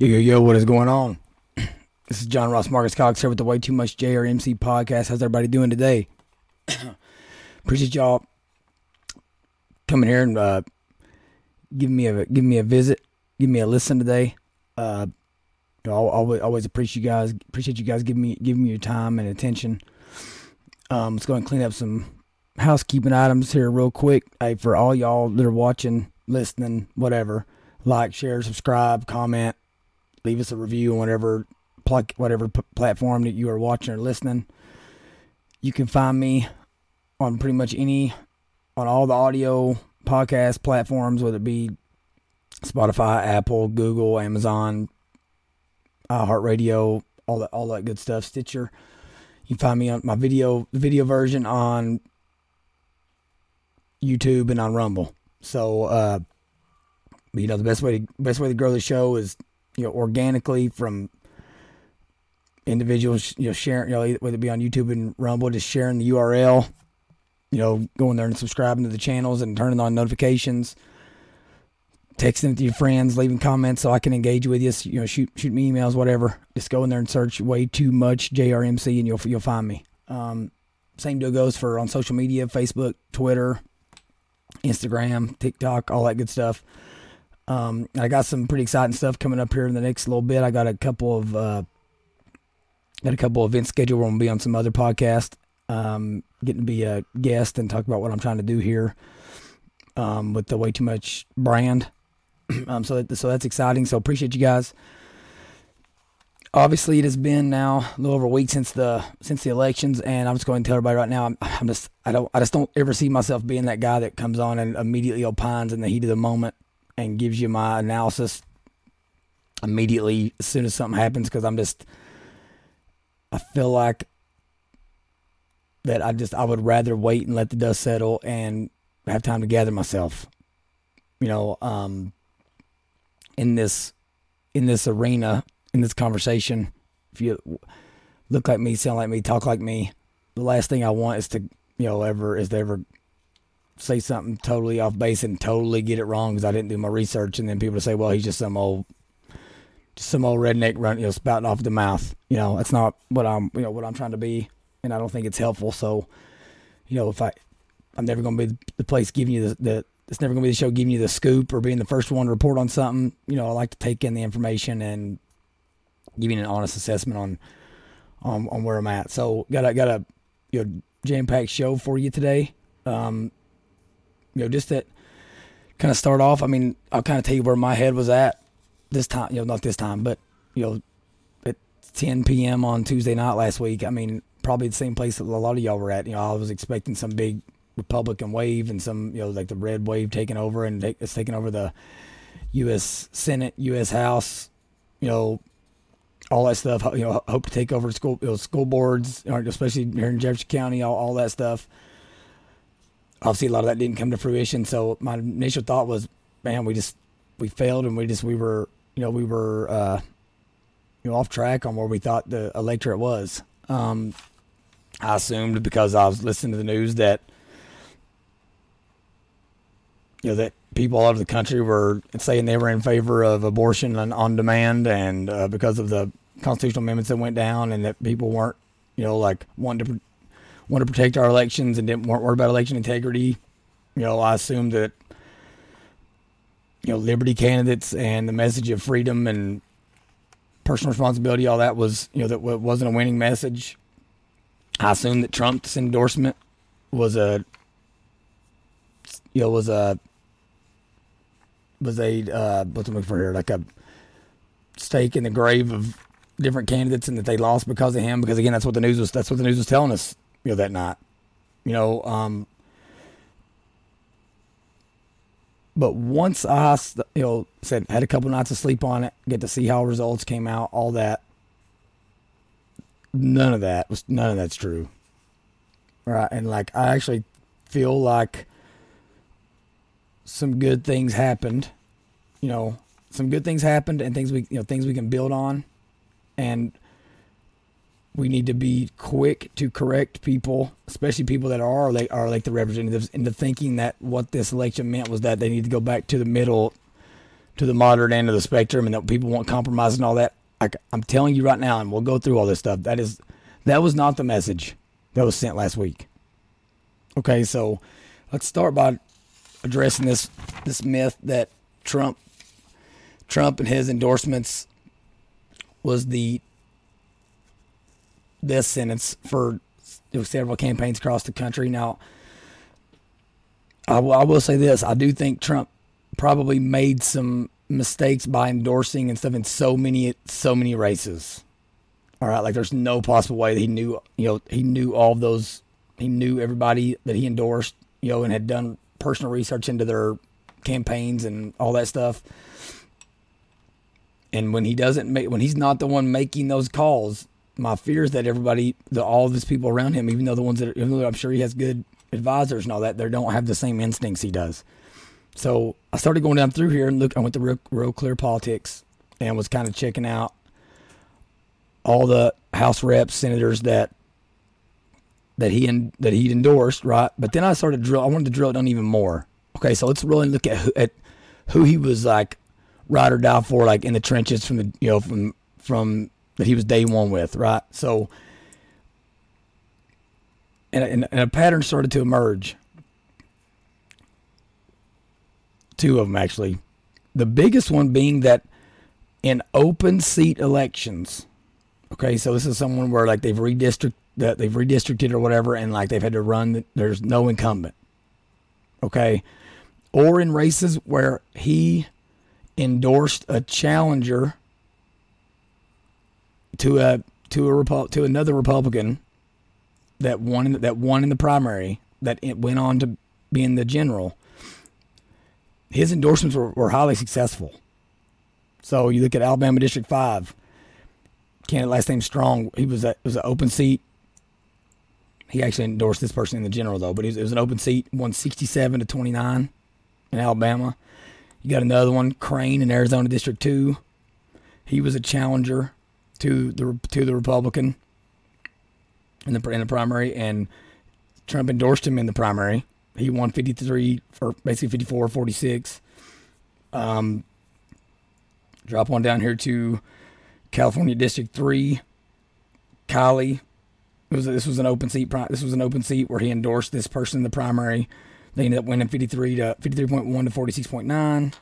Yo, yo, yo, what is going on? This is John Ross Marcus Cox here with the Way Too Much JRMC podcast. How's everybody doing today? Appreciate y'all coming here and uh, giving me a giving me a visit, give me a listen today. Uh, you know, I always always appreciate you guys appreciate you guys giving me giving me your time and attention. Um, let's go and clean up some housekeeping items here real quick. Hey, for all y'all that are watching, listening, whatever, like, share, subscribe, comment, leave us a review on whatever pl- whatever p- platform that you are watching or listening. You can find me on pretty much any on all the audio podcast platforms, whether it be Spotify, Apple, Google, Amazon, iHeartRadio, all that all that good stuff. Stitcher. You can find me on my video video version on YouTube and on Rumble. So uh you know the best way to best way to grow the show is you know organically from individuals you know sharing you know whether it be on YouTube and Rumble just sharing the URL you know going there and subscribing to the channels and turning on notifications texting to your friends leaving comments so I can engage with you you know shoot shoot me emails whatever. Just go in there and search way too much JRMC and you'll you'll find me. Um, same deal goes for on social media Facebook Twitter Instagram TikTok all that good stuff um, I got some pretty exciting stuff coming up here in the next little bit. I got a couple of uh, got a couple events scheduled. Where I'm gonna be on some other podcast, um, getting to be a guest and talk about what I'm trying to do here um, with the way too much brand. um, so that, so that's exciting. So appreciate you guys. Obviously, it has been now a little over a week since the since the elections, and I'm just going to tell everybody right now. I'm, I'm just I don't I just don't ever see myself being that guy that comes on and immediately opines in the heat of the moment and gives you my analysis immediately as soon as something happens because I'm just I feel like that I just I would rather wait and let the dust settle and have time to gather myself. You know, um in this in this arena, in this conversation, if you look like me, sound like me, talk like me, the last thing I want is to, you know, ever is to ever say something totally off base and totally get it wrong because I didn't do my research, and then people say, "Well, he's just some old, just some old redneck run, you know, spouting off the mouth." You know, that's not what I'm, you know, what I'm trying to be, and I don't think it's helpful. So, you know, if I, I'm never going to be the place giving you the, the it's never going to be the show giving you the scoop or being the first one to report on something. You know, I like to take in the information and giving an honest assessment on on, on where I'm at. So got a got a you know jam packed show for you today. Um, you know, just that kind of start off. I mean, I'll kind of tell you where my head was at this time. You know, not this time, but you know, at 10 p.m. on Tuesday night last week. I mean, probably the same place that a lot of y'all were at. You know, I was expecting some big Republican wave and some, you know, like the red wave taking over and it's taking over the U.S. Senate, U.S. House. You know, all that stuff. You know, hope to take over school, you know, school boards, especially here in Jefferson County. All, all that stuff obviously a lot of that didn't come to fruition. So my initial thought was, man, we just we failed and we just we were you know we were uh, you know off track on where we thought the electorate was. Um, I assumed because I was listening to the news that you know that people all over the country were saying they were in favor of abortion on, on demand, and uh, because of the constitutional amendments that went down, and that people weren't you know like wanting to want to protect our elections and didn't weren't worried about election integrity. You know, I assumed that you know liberty candidates and the message of freedom and personal responsibility, all that was you know that wasn't a winning message. I assumed that Trump's endorsement was a you know was a was a uh, what's I'm looking for here like a stake in the grave of different candidates and that they lost because of him because again that's what the news was that's what the news was telling us you know, that night. You know, um, but once I, you know, said had a couple nights of sleep on it, get to see how results came out, all that. None of that was none of that's true. Right, and like I actually feel like some good things happened. You know, some good things happened and things we you know things we can build on, and we need to be quick to correct people, especially people that are like are like the representatives, into thinking that what this election meant was that they need to go back to the middle to the moderate end of the spectrum and that people want compromise and all that. I, I'm telling you right now, and we'll go through all this stuff. That is, that was not the message that was sent last week. Okay, so let's start by addressing this this myth that Trump Trump and his endorsements was the death sentence for several campaigns across the country. Now, I will, I will say this: I do think Trump probably made some mistakes by endorsing and stuff in so many so many races. All right, like there's no possible way that he knew you know he knew all those he knew everybody that he endorsed you know and had done personal research into their campaigns and all that stuff. And when he doesn't make when he's not the one making those calls, my fear is that everybody, the all of his people around him, even though the ones that even though I'm sure he has good advisors and all that, they don't have the same instincts he does. So I started going down through here and look. I went to real, real clear politics and was kind of checking out all the House reps, senators that that he in, that he'd endorsed, right? But then I started drill. I wanted to drill it down even more. Okay, so let's really look at who, at who he was like ride or die for, like in the trenches from the you know from from that he was day one with, right? So, and, and, and a pattern started to emerge two of them actually. The biggest one being that in open seat elections, okay, so this is someone where like they've redistricted that they've redistricted or whatever, and like they've had to run. There's no incumbent, okay, or in races where he endorsed a challenger to a to a to another Republican that won in the, that won in the primary that went on to be in the general his endorsements were, were highly successful. So you look at Alabama District Five, candidate last name Strong. He was a, was an open seat. He actually endorsed this person in the general though, but it was, it was an open seat, won sixty seven to twenty nine in Alabama. You got another one, Crane in Arizona District Two. He was a challenger to the to the Republican in the in the primary, and Trump endorsed him in the primary. He won 53 or basically 54 46. Um, drop one down here to California District 3. Cali. It was, this was an open seat. This was an open seat where he endorsed this person in the primary. They ended up winning 53 to 53.1 to 46.9.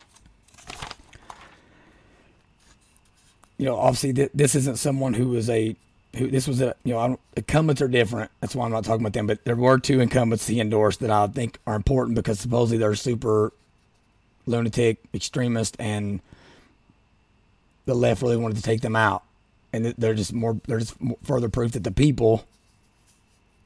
You know, obviously, th- this isn't someone who was a who this was a you know I incumbents are different. That's why I'm not talking about them. But there were two incumbents he endorsed that I think are important because supposedly they're super lunatic, extremist, and the left really wanted to take them out. And they're just more they're just further proof that the people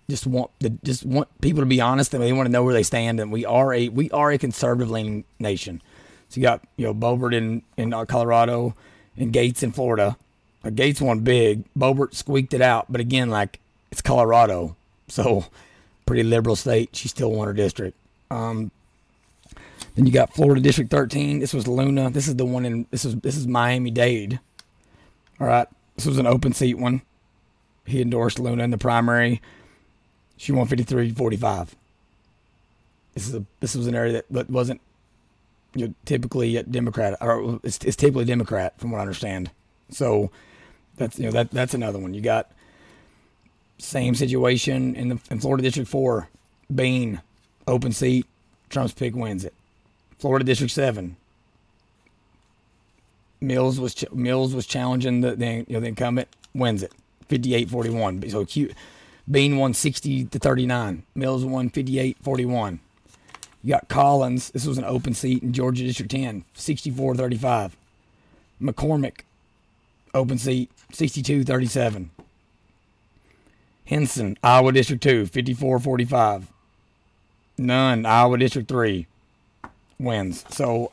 just want the, just want people to be honest and they want to know where they stand. And we are a we are a conservative leaning nation. So you got you know Boebert in in uh, Colorado and Gaetz in Florida Gaetz won big. Boebert squeaked it out, but again, like it's Colorado, so pretty liberal state. She still won her district. Um, then you got Florida District 13. This was Luna. This is the one in this is this is Miami Dade. All right, this was an open seat one. He endorsed Luna in the primary. She won 53-45. This is a this was an area that wasn't you know, typically Democrat or it's, it's typically Democrat from what I understand. So that's you know that that's another one. You got same situation in the in Florida District Four, Bean, open seat, Trump's pick wins it. Florida District Seven, Mills was ch- Mills was challenging the, the you know the incumbent, wins it, 58-41. So Q, Bean won 60 to 39. Mills won 58-41. You got Collins. This was an open seat in Georgia District 10, 64-35. McCormick open seat 62 37. Hinson, Iowa District 2, 54 45. Nunn, Iowa District 3 wins. So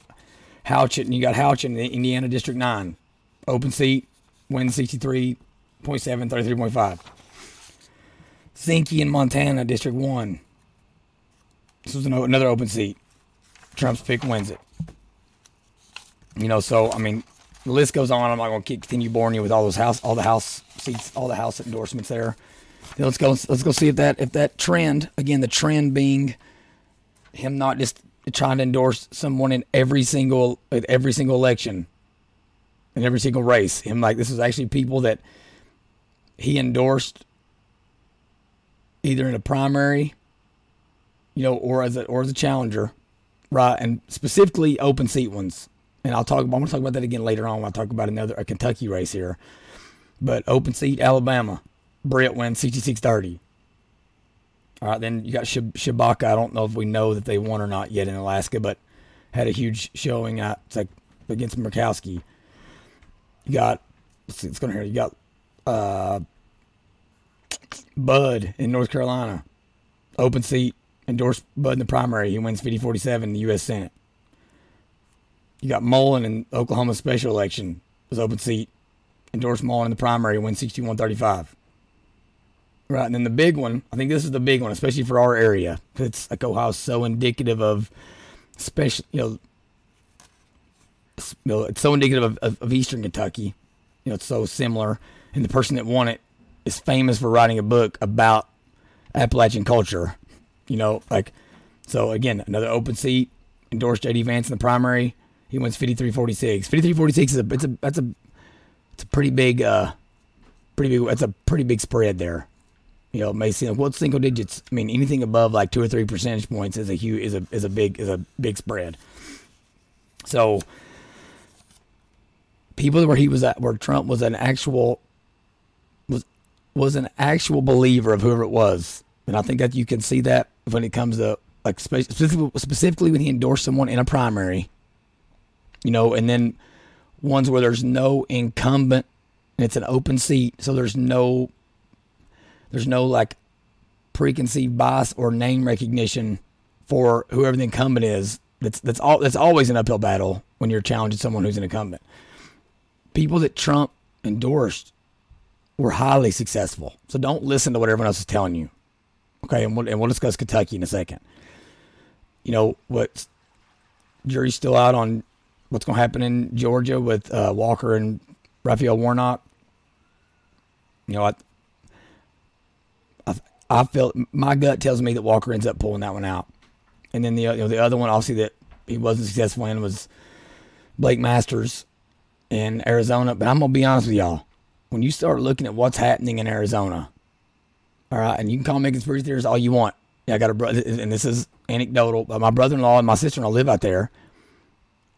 Houchin, and you got Houchin in Indiana District 9. Open seat, wins 63.7, 33.5. Zinke in Montana District 1. This was another open seat. Trump's pick wins it. You know, so, I mean, the list goes on. I'm not going to continue boring you with all those house, all the house seats, all the house endorsements there. Then let's go. Let's go see if that if that trend again, the trend being him not just trying to endorse someone in every single every single election, in every single race. Him like this is actually people that he endorsed either in a primary, you know, or as a or as a challenger, right? And specifically open seat ones. And I'll talk. I'm to talk about that again later on when I talk about another a Kentucky race here. But open seat Alabama, Britt wins 66-30. All right, then you got Tshibaka. I don't know if we know that they won or not yet in Alaska, but had a huge showing at like against Murkowski. You got see, it's going to here. You got uh, Budd in North Carolina, open seat, endorsed Budd in the primary. He wins 50-47 in the U.S. Senate. You got Mullin in Oklahoma special election, was open seat, endorsed Mullin in the primary, wins 61-35. Right, and then the big one, I think this is the big one, especially for our area. It's like Ohio's so indicative of, special, you know, you know, it's so indicative of, of, of, Eastern Kentucky. You know, it's so similar, and the person that won it is famous for writing a book about Appalachian culture. You know, like so again, another open seat, endorsed JD Vance in the primary. He wins 53-46. 53-46 is a it's a that's a it's a pretty big uh pretty big that's a pretty big spread there you know, it may seem like well, single digits. I mean, anything above like two or three percentage points is a huge is a is a big is a big spread. So people where he was at, where Trump was an actual was was an actual believer of whoever it was, and I think that you can see that when it comes to like specifically, specifically when he endorsed someone in a primary, you know, and then ones where there's no incumbent and it's an open seat, so there's no there's no like preconceived bias or name recognition for whoever the incumbent is. That's that's all. That's always an uphill battle when you're challenging someone who's an incumbent. People that Trump endorsed were highly successful. So don't listen to what everyone else is telling you. Okay, and we'll, and we'll discuss Kentucky in a second. You know what? Jury's still out on what's going to happen in Georgia with uh, Walker and Raphael Warnock. You know, I, I felt my gut tells me that Walker ends up pulling that one out. And then the you know, the other one, obviously, that he wasn't successful in was Blake Masters in Arizona. But I'm gonna be honest with y'all. When you start looking at what's happening in Arizona, all right, and you can call me conspiracy theories all you want. Yeah, I got a brother, and this is anecdotal. But my brother-in-law and my sister-in-law live out there,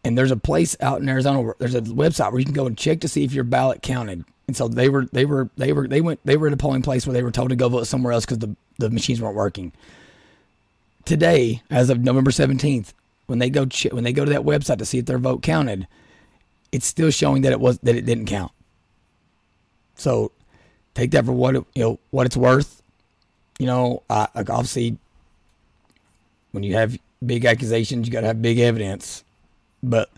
and there's a place out in Arizona. Where, there's a website where you can go and check to see if your ballot counted and so they were they were they were they went they were at a polling place where they were told to go vote somewhere else because the the machines weren't working. Today, as of November seventeenth, when they go ch- when they go to that website to see if their vote counted, it's still showing that it was that it didn't count. So take that for what it, you know what it's worth. You know, uh, obviously, when you have big accusations, you got to have big evidence. But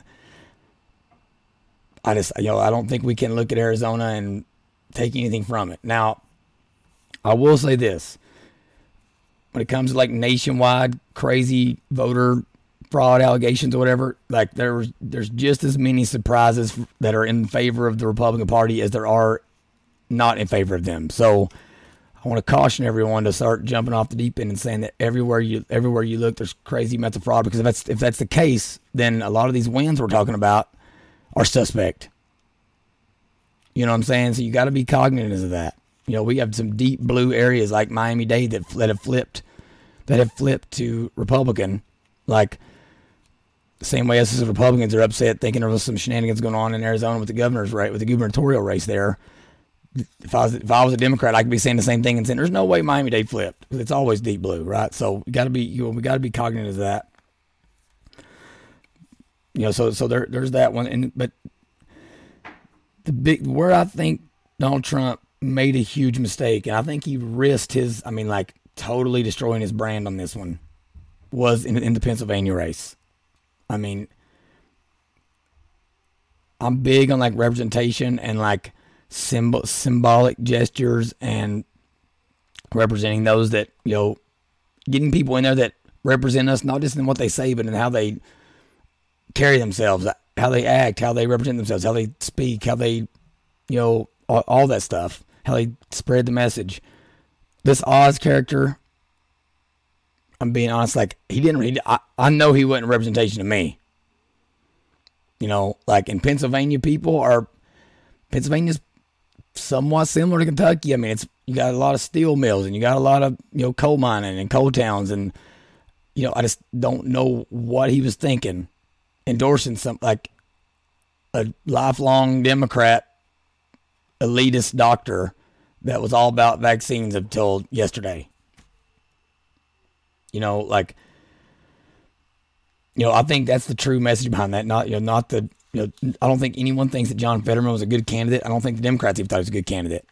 I just, you know, I don't think we can look at Arizona and take anything from it. Now, I will say this. When it comes to like nationwide crazy voter fraud allegations or whatever, like there's there's just as many surprises that are in favor of the Republican Party as there are not in favor of them. So I want to caution everyone to start jumping off the deep end and saying that everywhere you everywhere you look, there's crazy amounts of fraud. Because if that's if that's the case, then a lot of these wins we're talking about are suspect. You know what I'm saying? So you got to be cognizant of that. You know, we have some deep blue areas like Miami Dade that that have flipped, that have flipped to Republican, like the same way as the Republicans are upset thinking there was some shenanigans going on in Arizona with the governor's race, with the gubernatorial race there. If I was if I was a Democrat, I could be saying the same thing and saying there's no way Miami Dade flipped. It's always deep blue, right? So we got to be you know, we got to be cognizant of that you know, so so there there's that one, and but the big where I think Donald Trump made a huge mistake, and I think he risked his, I mean, like totally destroying his brand on this one, was in, in the Pennsylvania race. I mean, I'm big on like representation and like symbol symbolic gestures and representing those that you know, getting people in there that represent us, not just in what they say, but in how they carry themselves, how they act, how they represent themselves, how they speak, how they, you know, all, all that stuff, how they spread the message. This Oz character, I'm being honest. Like he didn't read. I, I know he wasn't a representation of me. You know, like in Pennsylvania, people are Pennsylvania's somewhat similar to Kentucky. I mean, it's you got a lot of steel mills and you got a lot of you know coal mining and coal towns and you know I just don't know what he was thinking, endorsing some like a lifelong Democrat elitist doctor that was all about vaccines until yesterday. You know, like you know, I think that's the true message behind that. Not you know, not the you know, I don't think anyone thinks that John Fetterman was a good candidate. I don't think the Democrats even thought he was a good candidate.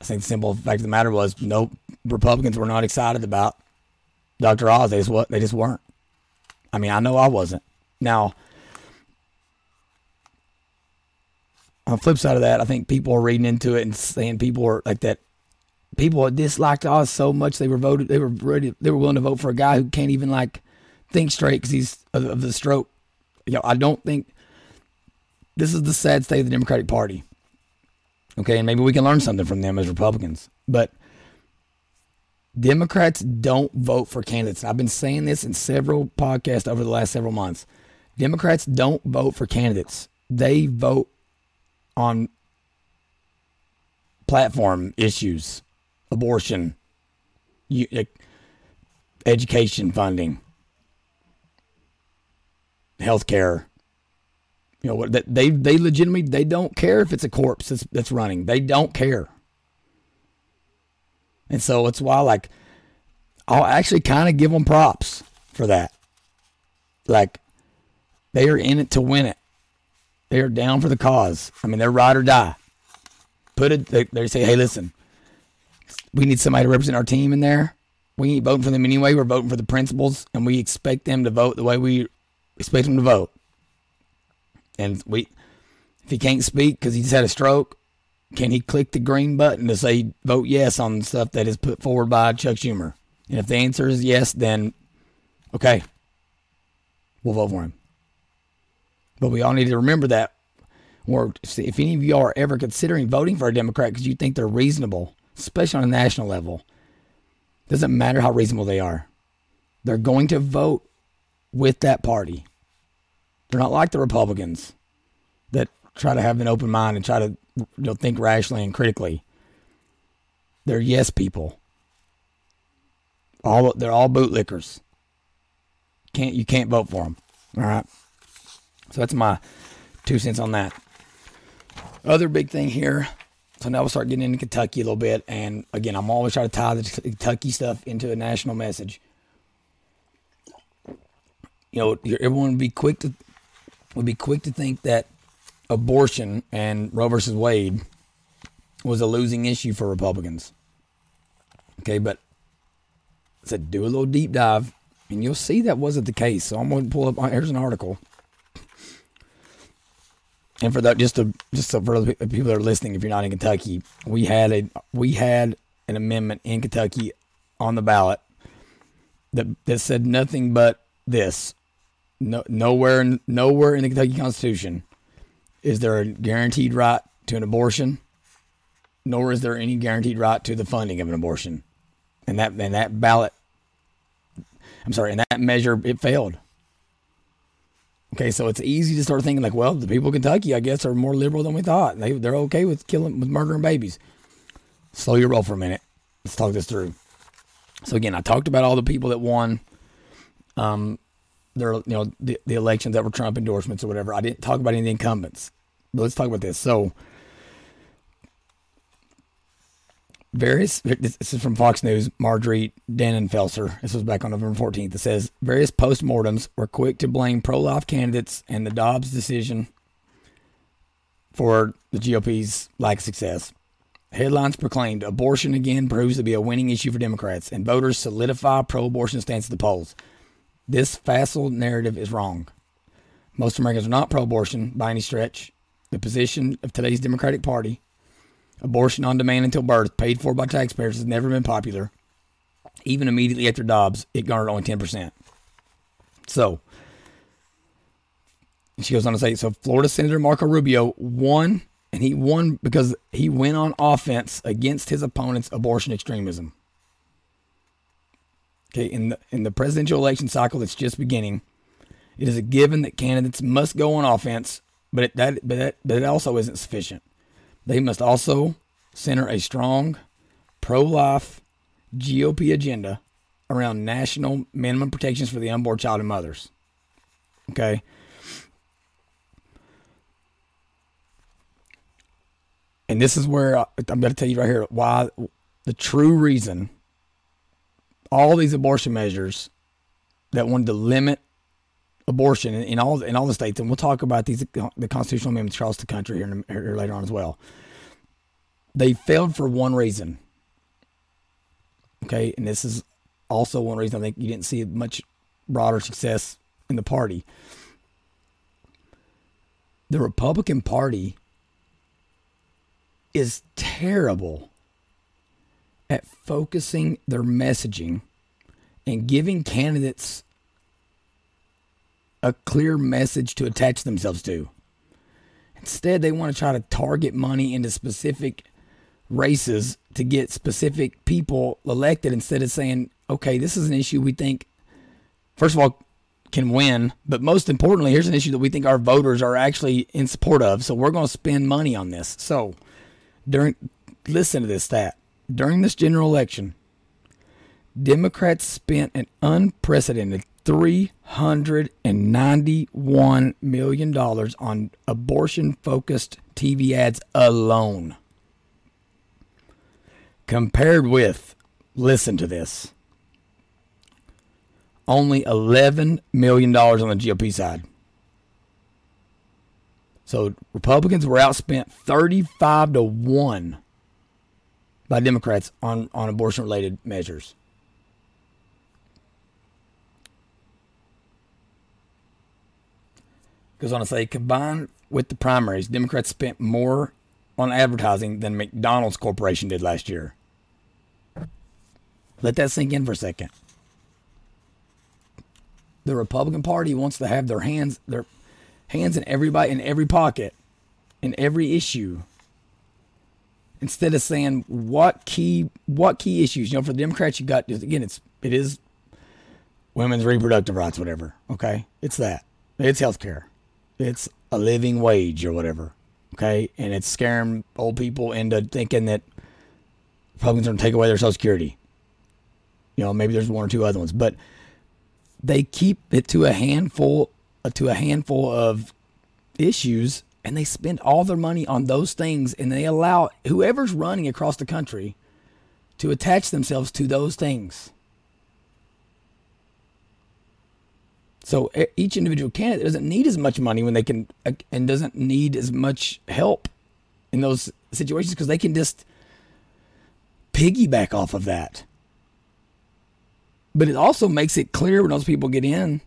I think the simple fact of the matter was no Republicans were not excited about Dr. Oz. They just they just weren't. I mean, I know I wasn't. Now, on the flip side of that, I think people are reading into it and saying people are like that. People disliked Oz so much they were voted. They were ready. They were willing to vote for a guy who can't even like think straight because he's of, of the stroke. You know, I don't think this is the sad state of the Democratic Party. Okay, and maybe we can learn something from them as Republicans. But Democrats don't vote for candidates. I've been saying this in several podcasts over the last several months. Democrats don't vote for candidates. They vote on platform issues, abortion, education funding, health care. You know what? They they legitimately they don't care if it's a corpse that's, that's running. They don't care. And so it's why like I'll actually kind of give them props for that. Like they are in it to win it. They are down for the cause. I mean, they're ride or die. Put it. They, they say, hey, listen, we need somebody to represent our team in there. We ain't voting for them anyway. We're voting for the principals, and we expect them to vote the way we expect them to vote. And we, if he can't speak because he just had a stroke, can he click the green button to say vote yes on stuff that is put forward by Chuck Schumer? And if the answer is yes, then okay, we'll vote for him. But we all need to remember that. Or if any of you are ever considering voting for a Democrat because you think they're reasonable, especially on a national level, doesn't matter how reasonable they are. They're going to vote with that party. They're not like the Republicans that try to have an open mind and try to you know, think rationally and critically. They're yes people. All they're all bootlickers. Can't you can't vote for them. All right. So that's my two cents on that. Other big thing here. So now we'll start getting into Kentucky a little bit, and again, I'm always trying to tie the Kentucky stuff into a national message. You know, everyone would be quick to would be quick to think that abortion and Roe versus Wade was a losing issue for Republicans. Okay, but I said do a little deep dive, and you'll see that wasn't the case. So I'm going to pull up. Here's an article, and for that, just to just so for the people that are listening, if you're not in Kentucky, we had a we had an amendment in Kentucky on the ballot that that said nothing but this. No, nowhere, nowhere in the Kentucky Constitution is there a guaranteed right to an abortion, nor is there any guaranteed right to the funding of an abortion. And that and that ballot, I'm sorry, and that measure it failed. Okay, so it's easy to start thinking like, well, the people of Kentucky, I guess, are more liberal than we thought. They they're okay with killing with murdering babies. Slow your roll for a minute. Let's talk this through. So again, I talked about all the people that won um, their you know the, the elections that were Trump endorsements or whatever. I didn't talk about any of the incumbents. But let's talk about this. So various this is from Fox News, Marjorie Dannenfelser. This was back on November 14th. It says various postmortems were quick to blame pro-life candidates and the Dobbs decision for the GOP's lack of success. Headlines proclaimed abortion again proves to be a winning issue for Democrats, and voters solidify pro-abortion stance at the polls. This facile narrative is wrong. Most Americans are not pro abortion by any stretch. The position of today's Democratic Party, abortion on demand until birth, paid for by taxpayers, has never been popular. Even immediately after Dobbs, it garnered only 10%. So, she goes on to say so Florida Senator Marco Rubio won, and he won because he went on offense against his opponent's abortion extremism. Okay, in the in the presidential election cycle that's just beginning, it is a given that candidates must go on offense, but it, that but that but it also isn't sufficient. They must also center a strong pro-life GOP agenda around national minimum protections for the unborn child and mothers. Okay. And this is where I, I'm going to tell you right here why the true reason all these abortion measures that wanted to limit abortion in, in, all in all the states, and we'll talk about these the constitutional amendments across the country here, here later on as well. They failed for one reason. Okay, and this is also one reason I think you didn't see much broader success in the party. The Republican Party is terrible at focusing their messaging and giving candidates a clear message to attach themselves to. Instead, they want to try to target money into specific races to get specific people elected instead of saying, okay, this is an issue we think, first of all, can win, but most importantly, here's an issue that we think our voters are actually in support of. So we're going to spend money on this. So during, listen to this stat. During this general election, Democrats spent an unprecedented $391 million on abortion focused TV ads alone. Compared with, listen to this, only $11 million on the GOP side. So Republicans were outspent 35 to 1 by Democrats on, on abortion related measures. Goes on to say, combined with the primaries, Democrats spent more on advertising than McDonald's Corporation did last year. Let that sink in for a second. The Republican Party wants to have their hands their hands in everybody in every pocket, in every issue. Instead of saying what key what key issues, you know, for the Democrats you got again it's it is women's reproductive rights, whatever. Okay? It's that. It's health care. It's a living wage or whatever. Okay? And it's scaring old people into thinking that Republicans are going to take away their Social Security. You know, maybe there's one or two other ones, but they keep it to a handful to a handful of issues and they spend all their money on those things and they allow whoever's running across the country to attach themselves to those things. So each individual candidate doesn't need as much money when they can, uh, and doesn't need as much help in those situations because they can just piggyback off of that. But it also makes it clear when those people get in,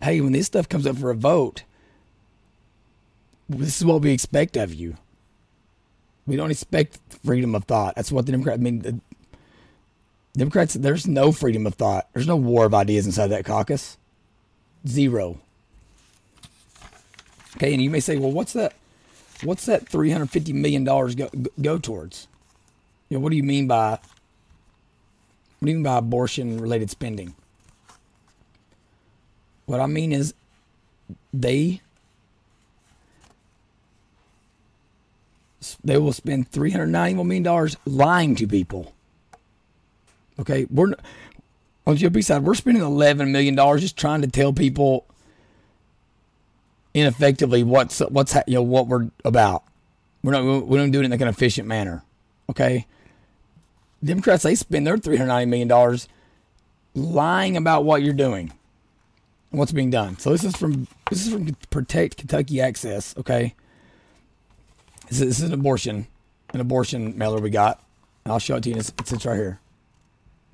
hey, when this stuff comes up for a vote, this is what we expect of you. We don't expect freedom of thought. That's what the Democrats. I mean, the Democrats. There's no freedom of thought. There's no war of ideas inside that caucus. Zero. Okay, and you may say, well, what's that? What's that three hundred fifty million dollars go, go towards? You know, what do you mean by? What do you mean by abortion-related spending? What I mean is, they they will spend three hundred ninety million dollars lying to people. Okay, we're on the GOP side, we're spending eleven million dollars just trying to tell people ineffectively what's what's you know what we're about. We're not we don't do it in like an efficient manner. Okay, Democrats they spend their three hundred ninety million dollars lying about what you're doing, what's being done. So this is from this is from Protect Kentucky Access. Okay, this is, this is an abortion an abortion mailer we got. And I'll show it to you. It's, it's right here.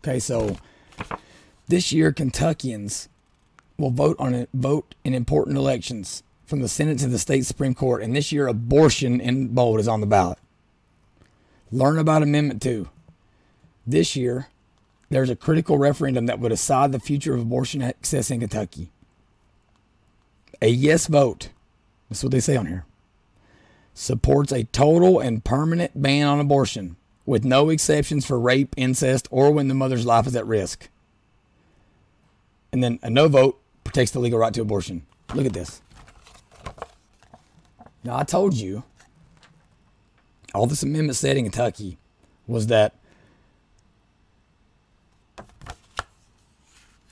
Okay, so this year, Kentuckians will vote on it, vote in important elections from the Senate to the state Supreme Court, and this year, abortion in bold is on the ballot. Learn about Amendment 2. This year, there's a critical referendum that would decide the future of abortion access in Kentucky. A yes vote, that's what they say on here, supports a total and permanent ban on abortion with no exceptions for rape, incest, or when the mother's life is at risk. And then a no vote protects the legal right to abortion. Look at this. Now, I told you all this amendment said in Kentucky was that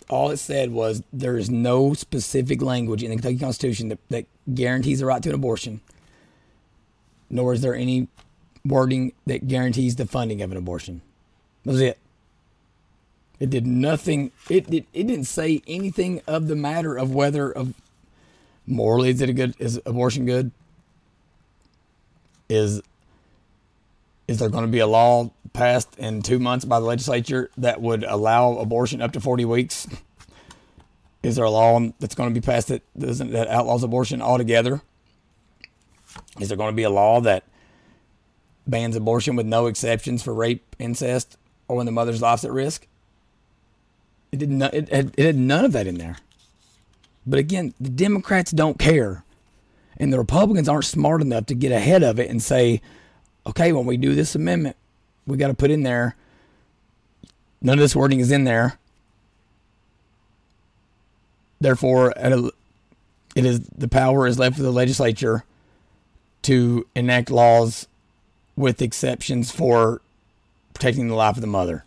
all it said was there is no specific language in the Kentucky Constitution that, that guarantees the right to an abortion, nor is there any wording that guarantees the funding of an abortion. That was it. It did nothing. It did. It didn't say anything of the matter of whether of morally is it a good is abortion good. Is is there going to be a law passed in two months by the legislature that would allow abortion up to 40 weeks? Is there a law that's going to be passed that doesn't that outlaws abortion altogether? Is there going to be a law that bans abortion with no exceptions for rape, incest, or when the mother's life's at risk? It did not. It had, it had none of that in there. But again, the Democrats don't care, and the Republicans aren't smart enough to get ahead of it and say, "Okay, when we do this amendment, we got to put in there. None of this wording is in there. Therefore, it is the power is left to the legislature to enact laws with exceptions for protecting the life of the mother."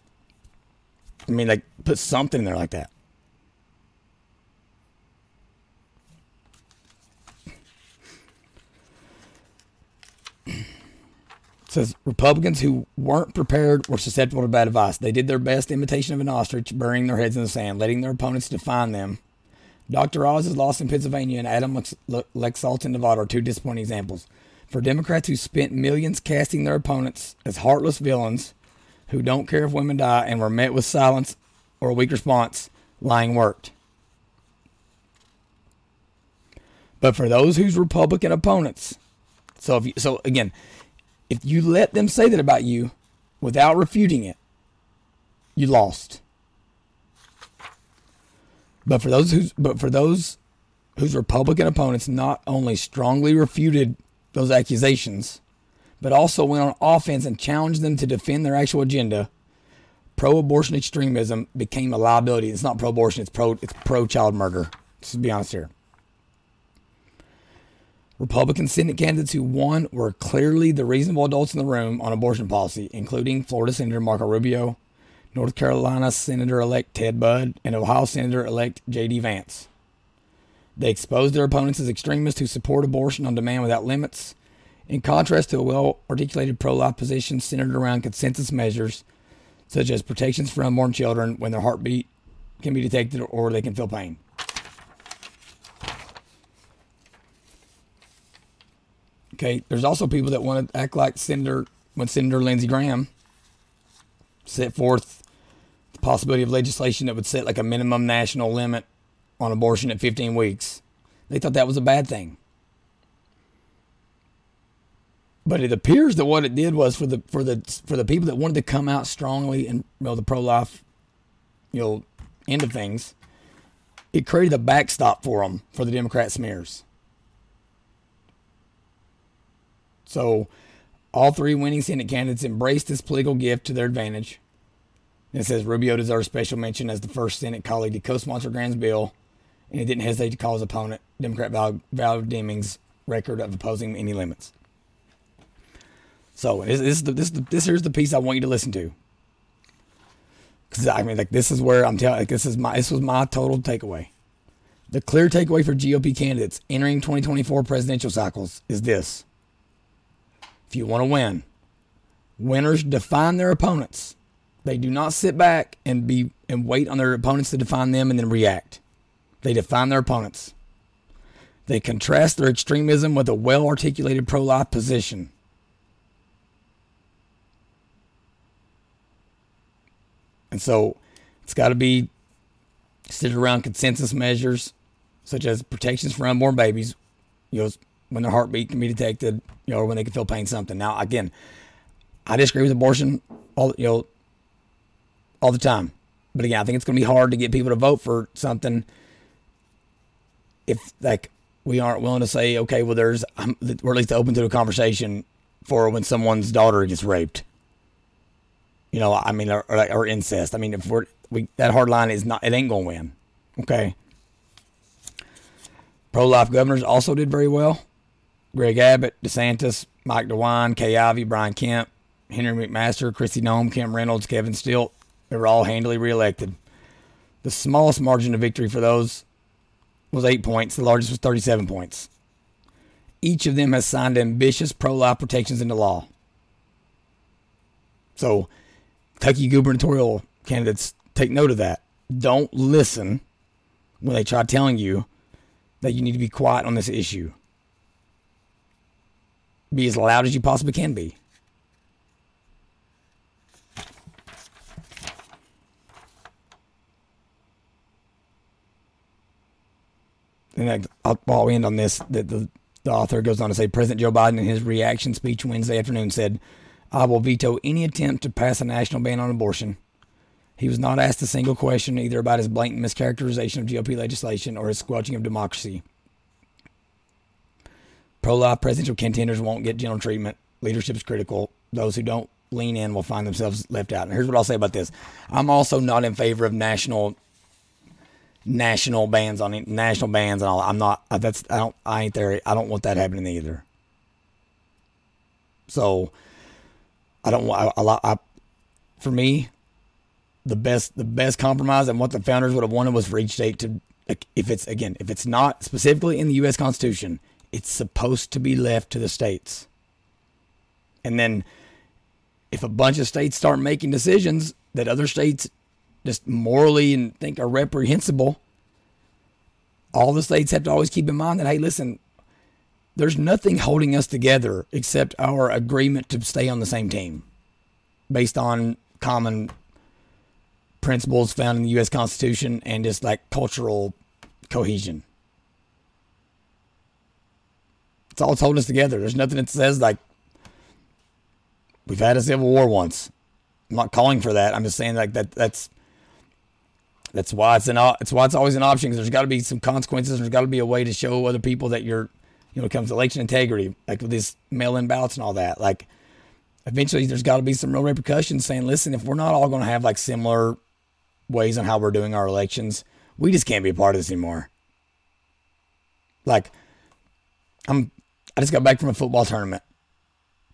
I mean, like, put something in there like that. It says Republicans who weren't prepared were susceptible to bad advice. They did their best imitation of an ostrich, burying their heads in the sand, letting their opponents define them. Dr. Oz is lost in Pennsylvania and Adam Lex- Laxalt in Nevada are two disappointing examples. For Democrats who spent millions casting their opponents as heartless villains, who don't care if women die and were met with silence or a weak response, lying worked. But for those whose Republican opponents, so if you, so again, if you let them say that about you without refuting it, you lost. But for those who's but for those whose Republican opponents not only strongly refuted those accusations, but also went on offense and challenged them to defend their actual agenda. Pro-abortion extremism became a liability. It's not pro-abortion; it's pro it's pro-child murder. Let's be honest here. Republican Senate candidates who won were clearly the reasonable adults in the room on abortion policy, including Florida Senator Marco Rubio, North Carolina Senator elect Ted Budd, and Ohio Senator elect J.D. Vance. They expose their opponents as extremists who support abortion on demand without limits in contrast to a well articulated pro life position centered around consensus measures, such as protections for unborn children when their heartbeat can be detected or they can feel pain. Okay, there's also people that want to act like Senator when Senator Lindsey Graham set forth the possibility of legislation that would set like a minimum national limit on abortion at 15 weeks. They thought that was a bad thing. But it appears that what it did was for the for the for the people that wanted to come out strongly and you know the pro life, you know, end of things, it created a backstop for them for the Democrat smears. So, all three winning Senate candidates embraced this political gift to their advantage. it says Rubio deserves special mention as the first Senate colleague to co-sponsor Graham's bill, and he didn't hesitate to call his opponent, Democrat Val, Val Demings' record of opposing any limits. So this, this, this, this here's the piece I want you to listen to. Because I mean, like this is where I'm telling. Like this is my this was my total takeaway. The clear takeaway for GOP candidates entering 2024 presidential cycles is this: If you want to win, winners define their opponents. They do not sit back and be and wait on their opponents to define them and then react. They define their opponents. They contrast their extremism with a well articulated pro life position. And so it's got to be centered around consensus measures such as protections for unborn babies, you know, when their heartbeat can be detected, you know, or when they can feel pain something. Now, again, I disagree with abortion all you know all the time. But again, I think it's going to be hard to get people to vote for something if like we aren't willing to say, okay, well, there's um, we're at least open to a conversation for when someone's daughter gets raped you know, I mean, or, or, or incest. I mean, if we're we that hard line is not, it ain't gonna win. Okay. Pro life governors also did very well. Greg Abbott, DeSantis, Mike DeWine, Kay Ivey, Brian Kemp, Henry McMaster, Kristi Noem, Kim Reynolds, Kevin Stitt. They were all handily reelected. The smallest margin of victory for those was eight points. The largest was 37 points. Each of them has signed ambitious pro life protections into law. So, Kentucky gubernatorial candidates take note of that. Don't listen when they try telling you that you need to be quiet on this issue. Be as loud as you possibly can be. And I'll, I'll end on this. That the, the author goes on to say President Joe Biden, in his reaction speech Wednesday afternoon, said, I will veto any attempt to pass a national ban on abortion. He was not asked a single question either about his blatant mischaracterization of GOP legislation or his squelching of democracy. Pro life presidential contenders won't get gentle treatment. Leadership is critical. Those who don't lean in will find themselves left out. And here's what I'll say about this I'm also not in favor of national national bans on national bans and all. I'm not. That's I don't. I ain't there. I don't want that happening either. So I don't want. I, I, I, for me, the best the best compromise and what the founders would have wanted was for each state to if it's again if it's not specifically in the U.S. Constitution, it's supposed to be left to the states. And then if a bunch of states start making decisions that other states just morally and think are reprehensible, all the states have to always keep in mind that hey, listen, there's nothing holding us together except our agreement to stay on the same team based on common principles found in the U.S. Constitution and just like cultural cohesion. It's all holding us together. There's nothing that says like we've had a civil war once. I'm not calling for that. I'm just saying like that. That's that's why it's an. It's why it's always an option because there's got to be some consequences. There's got to be a way to show other people that you're, you know, it comes to election integrity, like with these mail-in ballots and all that. Like, eventually, there's got to be some real repercussions. Saying, listen, if we're not all going to have like similar ways on how we're doing our elections. We just can't be a part of this anymore. Like, I'm, I just got back from a football tournament.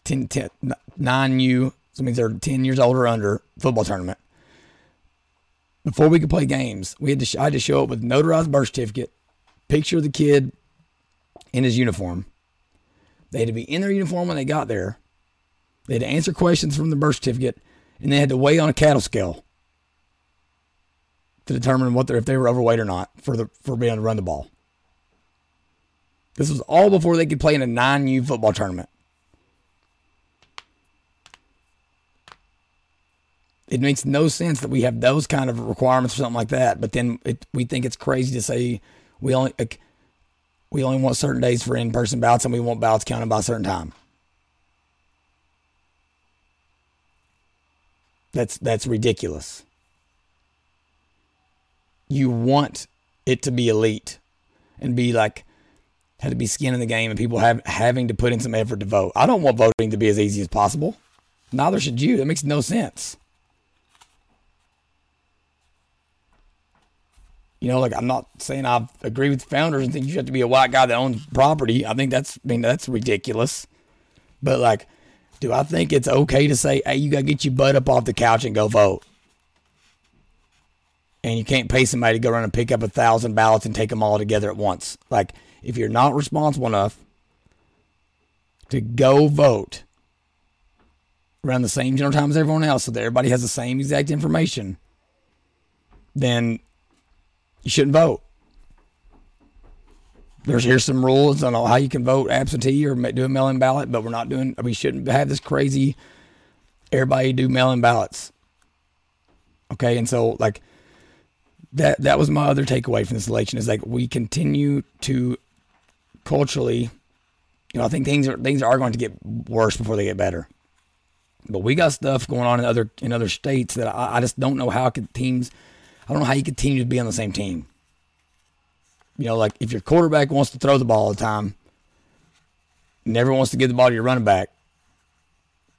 10, 10 9U, so means they're 10 years old or under, football tournament. Before we could play games, we had to, I had to show up with notarized birth certificate, picture of the kid in his uniform. They had to be in their uniform when they got there. They had to answer questions from the birth certificate, and they had to weigh on a cattle scale to determine what if they were overweight or not for the for being able to run the ball. This was all before they could play in a 9U football tournament. It makes no sense that we have those kind of requirements or something like that, but then it, we think it's crazy to say we only like, we only want certain days for in-person ballots and we want ballots counted by a certain time. That's that's ridiculous you want it to be elite and be like had to be skin in the game and people have having to put in some effort to vote. I don't want voting to be as easy as possible. Neither should you. That makes no sense. You know, like I'm not saying I agree with the founders and think you have to be a white guy that owns property. I think that's I mean that's ridiculous. But like, do I think it's okay to say, hey, you gotta get your butt up off the couch and go vote? and you can't pay somebody to go around and pick up a thousand ballots and take them all together at once. Like, if you're not responsible enough to go vote around the same general time as everyone else so that everybody has the same exact information, then you shouldn't vote. There's here's some rules on how you can vote absentee or do a mail-in ballot, but we're not doing. We shouldn't have this crazy. Everybody do mail-in ballots. Okay, and so like that that was my other takeaway from this election is like we continue to culturally, you know, I think things are things are going to get worse before they get better. But we got stuff going on in other in other states that I, I just don't know how could teams. I don't know how you continue to be on the same team. You know, like if your quarterback wants to throw the ball all the time, never wants to give the ball to your running back.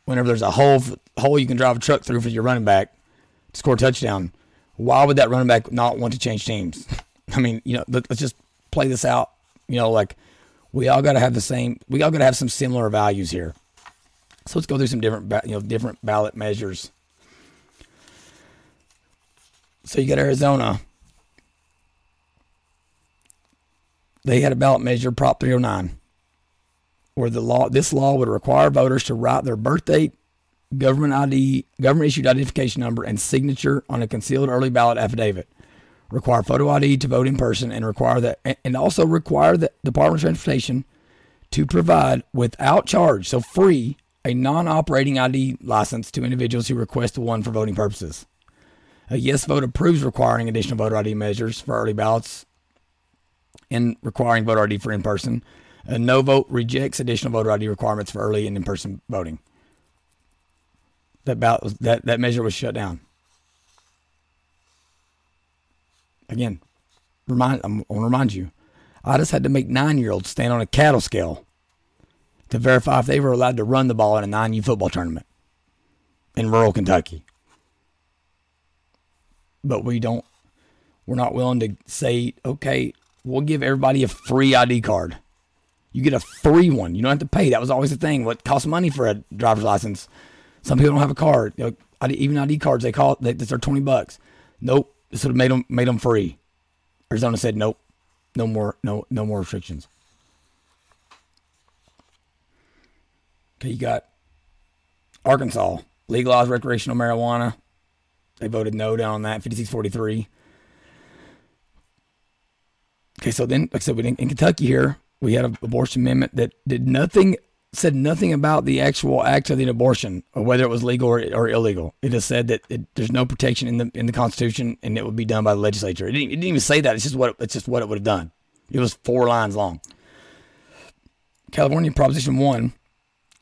Whenever there's a hole hole you can drive a truck through for your running back to score a touchdown why would that running back not want to change teams? I mean, you know, let, us just play this out. You know, like we all got to have the same. We all got to have some similar values here. So let's go through some different, you know, different ballot measures. So you got Arizona. They had a ballot measure, Prop 309, where the law, this law would require voters to write their birth date, government ID, government issued identification number, and signature on a concealed early ballot affidavit. Require photo ID to vote in person, and require that, and also require the Department of Transportation to provide without charge, so free, a non-operating ID license to individuals who request one for voting purposes. A yes vote approves requiring additional voter ID measures for early ballots and requiring voter ID for in person. A no vote rejects additional voter ID requirements for early and in person voting. That, ballot, that, that measure was shut down. Again, remind, I'm, I want to remind you, I just had to make nine year olds stand on a cattle scale to verify if they were allowed to run the ball in a 9U football tournament in rural Kentucky. But we don't, we're not willing to say, okay, we'll give everybody a free ID card. You get a free one. You don't have to pay. That was always the thing. What costs money for a driver's license? Some people don't have a card. You know, even ID cards, they call it, they, they're 20 bucks. Nope. This would have made them, made them free. Arizona said, nope. No more, no, no more restrictions. Okay, you got Arkansas legalized recreational marijuana. They voted no down on that, 5643. Okay, so then, like I said, in, in Kentucky here, we had an abortion amendment that did nothing, said nothing about the actual act of the abortion or whether it was legal or, or illegal. It just said that it, there's no protection in the in the Constitution and it would be done by the legislature. It didn't, it didn't even say that. It's just what it's just what it would have done. It was four lines long. California Proposition One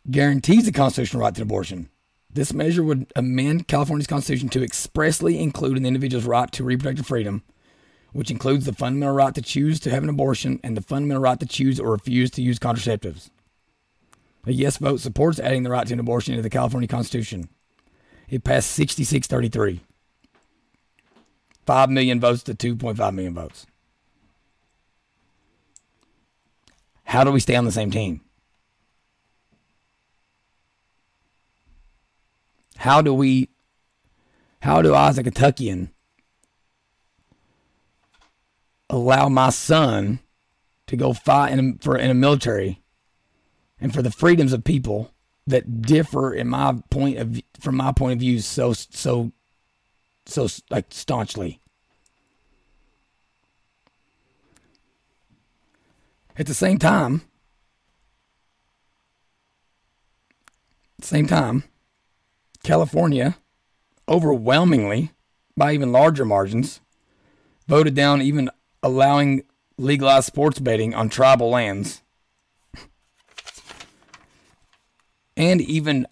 guarantees the constitutional right to abortion. This measure would amend California's constitution to expressly include an individual's right to reproductive freedom, which includes the fundamental right to choose to have an abortion and the fundamental right to choose or refuse to use contraceptives. A yes vote supports adding the right to an abortion into the California Constitution. It passed 6633. 5 million votes to 2.5 million votes. How do we stay on the same team? How do we, how do I as a Kentuckian allow my son to go fight in for in a military and for the freedoms of people that differ in my point of from my point of view so so so like staunchly? At the same time same time California, overwhelmingly, by even larger margins, voted down even allowing legalized sports betting on tribal lands. And even,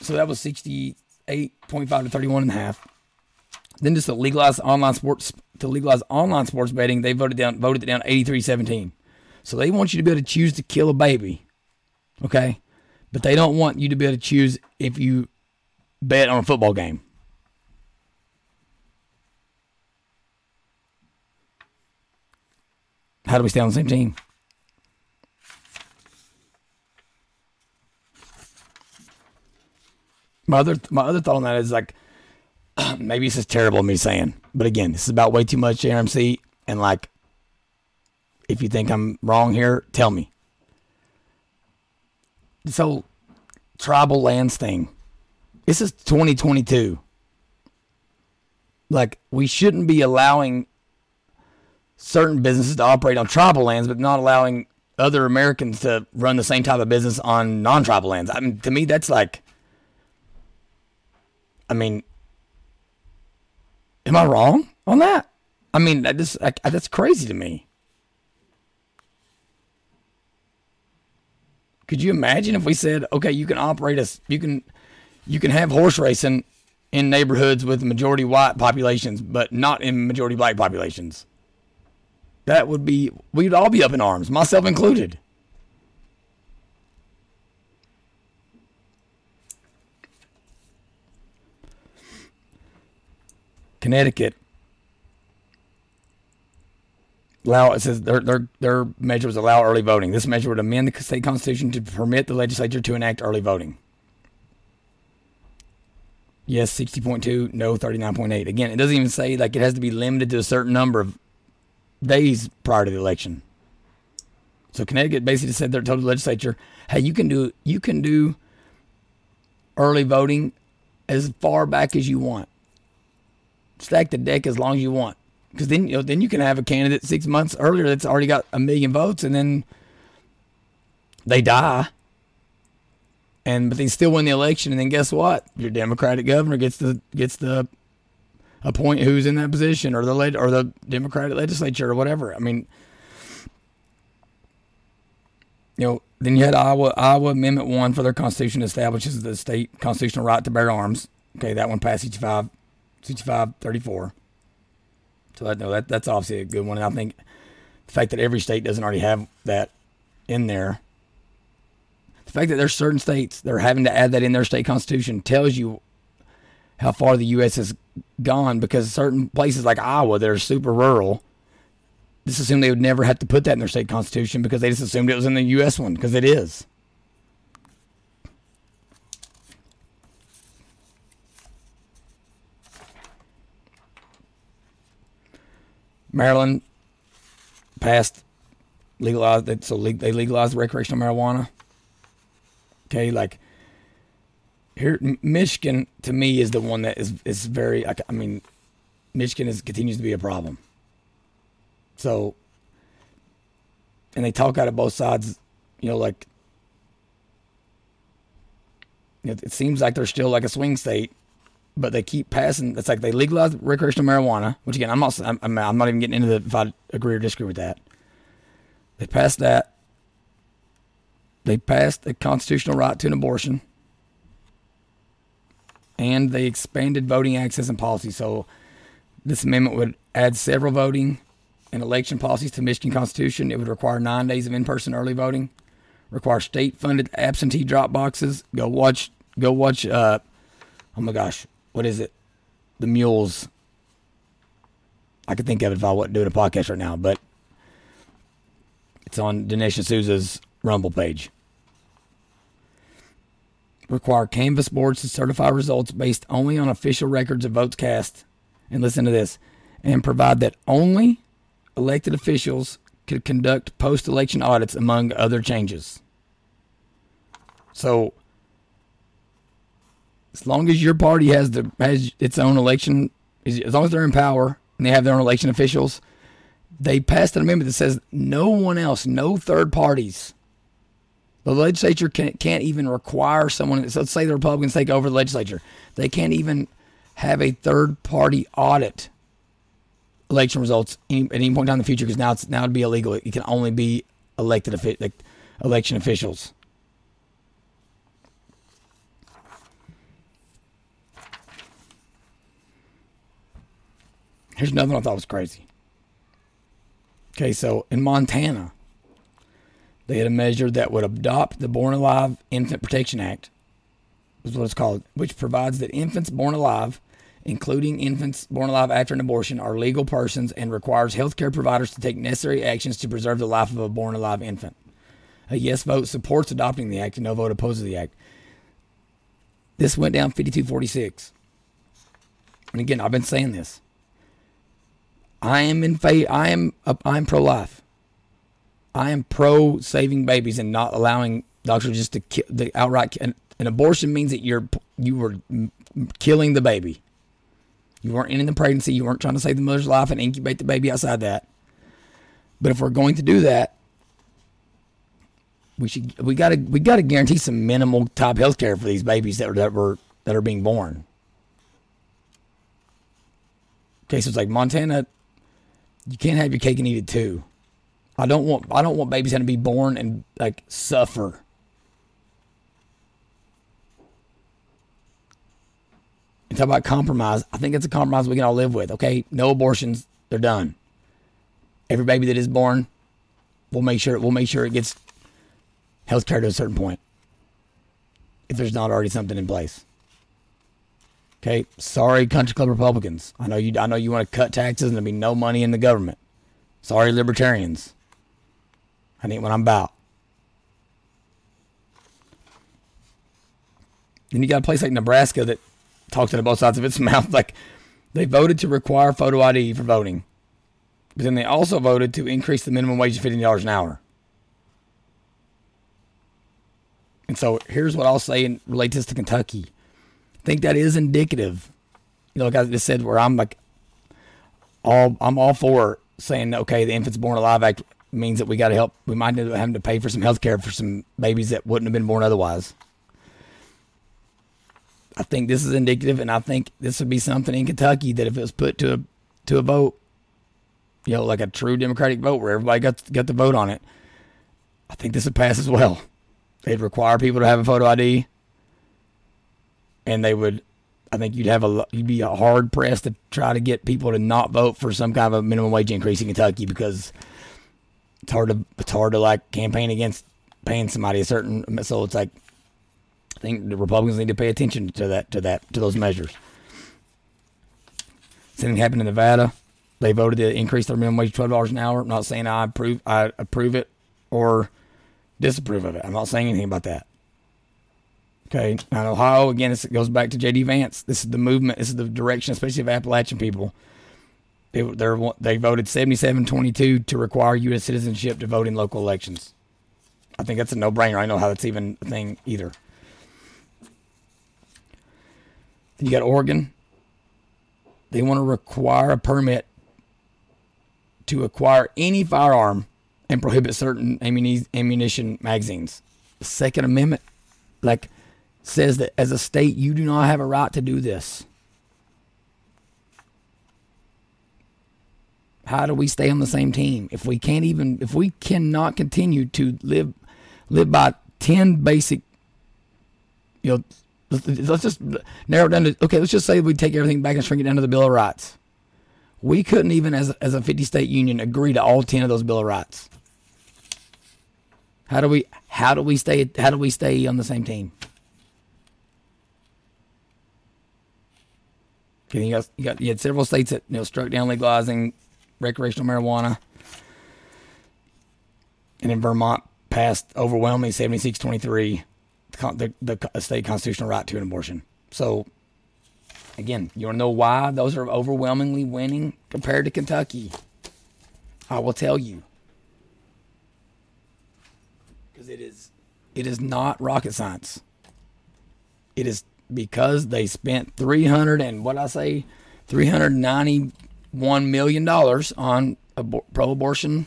so that was 68.5 to 31 and a half. Then just to legalize online sports, to legalize online sports betting, they voted down, voted it down 83-17. So they want you to be able to choose to kill a baby. Okay? But they don't want you to be able to choose if you bet on a football game. How do we stay on the same team? My other my other thought on that is like maybe this is terrible me saying, but again, this is about way too much RMC and like if you think I'm wrong here, tell me. So tribal lands thing. This is 2022. Like, we shouldn't be allowing certain businesses to operate on tribal lands, but not allowing other Americans to run the same type of business on non tribal lands. I mean, to me, that's like, I mean, am I wrong on that? I mean, just, that's crazy to me. Could you imagine if we said, okay, you can operate a, you can you can have horse racing in neighborhoods with majority white populations, but not in majority black populations. That would be, we'd all be up in arms, myself included. Connecticut. allow it says their their their measure was allow early voting. This measure would amend the state constitution to permit the legislature to enact early voting. Yes, sixty point two. No, thirty nine point eight. Again, it doesn't even say like it has to be limited to a certain number of days prior to the election. So Connecticut basically said they told the legislature, "Hey, you can do you can do early voting as far back as you want. Stack the deck as long as you want." because then you know then you can have a candidate six months earlier that's already got a million votes and then they die and but they still win the election and then guess what? Your democratic governor gets the gets the appoint who's in that position or the leg or the democratic legislature or whatever. I mean you know then you had iowa iowa amendment one for their constitution establishes the state constitutional right to bear arms. Okay that one passed 65 65 34 so I know that that's obviously a good one. And I think the fact that every state doesn't already have that in there, the fact that there's certain states that are having to add that in their state constitution tells you how far the U.S. has gone. Because certain places like Iowa that are super rural, just assumed they would never have to put that in their state constitution because they just assumed it was in the U.S. one because it is. Maryland passed legalized so they legalized recreational marijuana. Okay, like here, Michigan to me is the one that is is very. I mean, Michigan is continues to be a problem. So, and they talk out of both sides. You know, like it seems like they're still like a swing state but they keep passing. It's like they legalize recreational marijuana, which again, I'm not, I'm, I'm not even getting into the if I agree or disagree with that. They passed that. They passed the constitutional right to an abortion, and they expanded voting access and policy. So, this amendment would add several voting and election policies to Michigan Constitution. It would require nine days of in-person early voting, require state-funded absentee drop boxes. Go watch. Go watch. Uh, oh my gosh, what is it? The Mules. I could think of it if I wasn't doing a podcast right now, but it's on Dinesh D'Souza's Rumble page. Require canvas boards to certify results based only on official records of votes cast. And listen to this. And provide that only elected officials could conduct post election audits, among other changes. So as long as your party has the has its own election, as long as they're in power and they have their own election officials, they passed an amendment that says no one else, no third parties. The legislature can, can't even require someone. Let's say the Republicans take over the legislature, they can't even have a third party audit election results any, at any point in the future because now it's now it'd be illegal. It can only be elected like, election officials. Here's another one I thought was crazy. Okay, so in Montana, they had a measure that would adopt the Born Alive Infant Protection Act, is what it's called, which provides that infants born alive, including infants born alive after an abortion, are legal persons and requires healthcare providers to take necessary actions to preserve the life of a born alive infant. A yes vote supports adopting the act, and no vote opposes the act. This went down 5246. And again, I've been saying this. I am in favor. I am I'm pro life. I am pro saving babies and not allowing doctors just to kill the outright. An, an abortion means that you're you were killing the baby. You weren't ending the pregnancy. You weren't trying to save the mother's life and incubate the baby outside that. But if we're going to do that, we should we got to we got to guarantee some minimal type health care for these babies that are that were that are being born. Okay, so it's like Montana you can't have your cake and eat it too. I don't want I don't want babies having to be born and like suffer. And talk about compromise. I think it's a compromise we can all live with. Okay, no abortions, they're done. Every baby that is born, we'll make sure we'll make sure it gets health care to a certain point. If there's not already something in place. Okay, sorry, country club Republicans. I know you. I know you want to cut taxes and there'll be no money in the government. Sorry, libertarians. I need what I'm about. Then you got a place like Nebraska that talks out of both sides of its mouth. Like they voted to require photo ID for voting, but then they also voted to increase the minimum wage to fifteen dollars an hour. And so here's what I'll say and relate this to Kentucky. I think that is indicative. You know, like I just said, where I'm like, all I'm all for saying, okay, the Infants Born Alive Act means that we got to help. We might end up having to pay for some health care for some babies that wouldn't have been born otherwise. I think this is indicative, and I think this would be something in Kentucky that if it was put to a to a vote, you know, like a true Democratic vote where everybody got got the vote on it, I think this would pass as well. They'd require people to have a photo ID, and they would. I think you'd have a you'd be hard pressed to try to get people to not vote for some kind of a minimum wage increase in Kentucky because it's hard to it's hard to like campaign against paying somebody a certain. So it's like I think the Republicans need to pay attention to that to that to those measures. Same thing happened in Nevada. They voted to increase their minimum wage to twelve dollars an hour. I'm not saying I approve I approve it or disapprove of it. I'm not saying anything about that. Okay, now Ohio again, this goes back to J.D. Vance. This is the movement. This is the direction, especially of Appalachian people. They they voted 77-22 to require U.S. citizenship to vote in local elections. I think that's a no-brainer. I know how that's even a thing either. You got Oregon. They want to require a permit to acquire any firearm and prohibit certain ammunition magazines. The Second Amendment, like, says that as a state, you do not have a right to do this. How do we stay on the same team? If we can't even if we cannot continue to live live by ten basic you know let's just narrow it down to okay let's just say we take everything back and shrink it down to the bill of rights. We couldn't even as, as a 50 state union agree to all 10 of those bill of rights. How do we how do we stay how do we stay on the same team? You you got you had several states that you know struck down legalizing recreational marijuana, and in Vermont passed overwhelmingly 76-23 the, the, the state constitutional right to an abortion. So again, you want to know why those are overwhelmingly winning compared to Kentucky? I will tell you because it is it is not rocket science. It is because they spent 300 and what I say 391 million dollars on abor- pro-abortion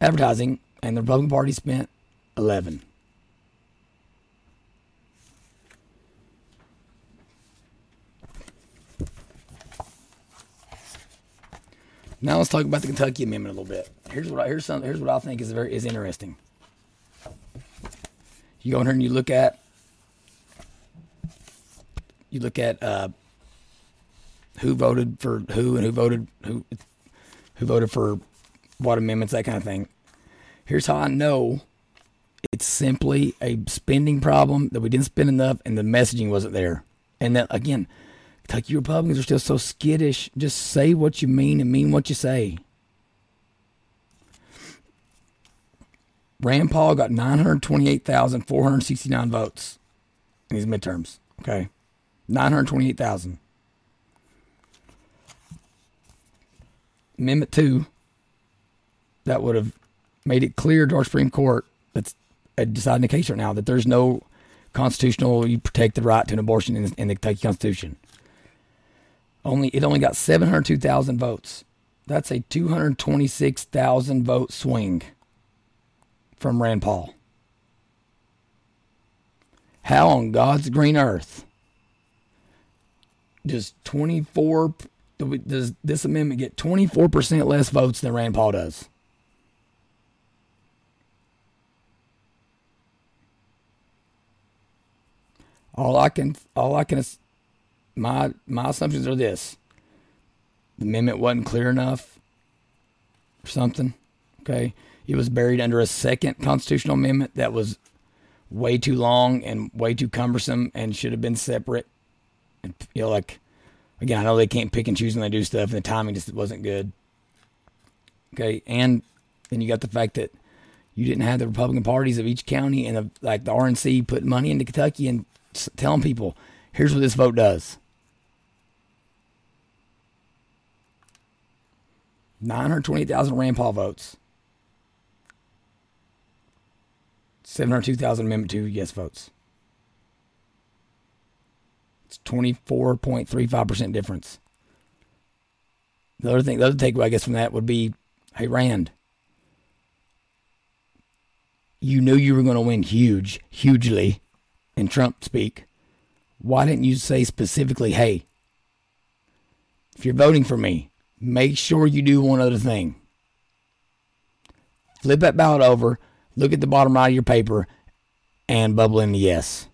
advertising and the Republican Party spent 11. Now let's talk about the Kentucky Amendment a little bit. Here's what I, here's some here's what I think is very is interesting. You go in here and you look at you look at uh, who voted for who and who voted who who voted for what amendments, that kind of thing. Here's how I know it's simply a spending problem that we didn't spend enough and the messaging wasn't there. And that again, Kentucky Republicans are still so skittish. Just say what you mean and mean what you say. Rand Paul got 928,469 votes in these midterms. Okay. 928,000. Amendment 2, that would have made it clear to our Supreme Court that's deciding the case right now that there's no constitutional, you protect the right to an abortion in, in the Kentucky Constitution. Only it only got 702,000 votes. That's a 226,000 vote swing from Rand Paul. How on God's green earth does 24 does this amendment get 24% less votes than Rand Paul does? All I can all I can my my assumptions are this: the amendment wasn't clear enough, or something. Okay, it was buried under a second constitutional amendment that was way too long and way too cumbersome and should have been separate. And you know, like again, I know they can't pick and choose when they do stuff, and the timing just wasn't good. Okay, and then you got the fact that you didn't have the Republican parties of each county and the, like the RNC putting money into Kentucky and telling people, here's what this vote does. 928,000 Rand Paul votes. 702,000 Amendment 2 yes votes. It's 24.35% difference. The other thing, the other takeaway I guess from that would be, hey Rand, you knew you were going to win huge, hugely in Trump speak. Why didn't you say specifically, hey, if you're voting for me, make sure you do one other thing. Flip that ballot over, look at the bottom right of your paper, and bubble in the yes.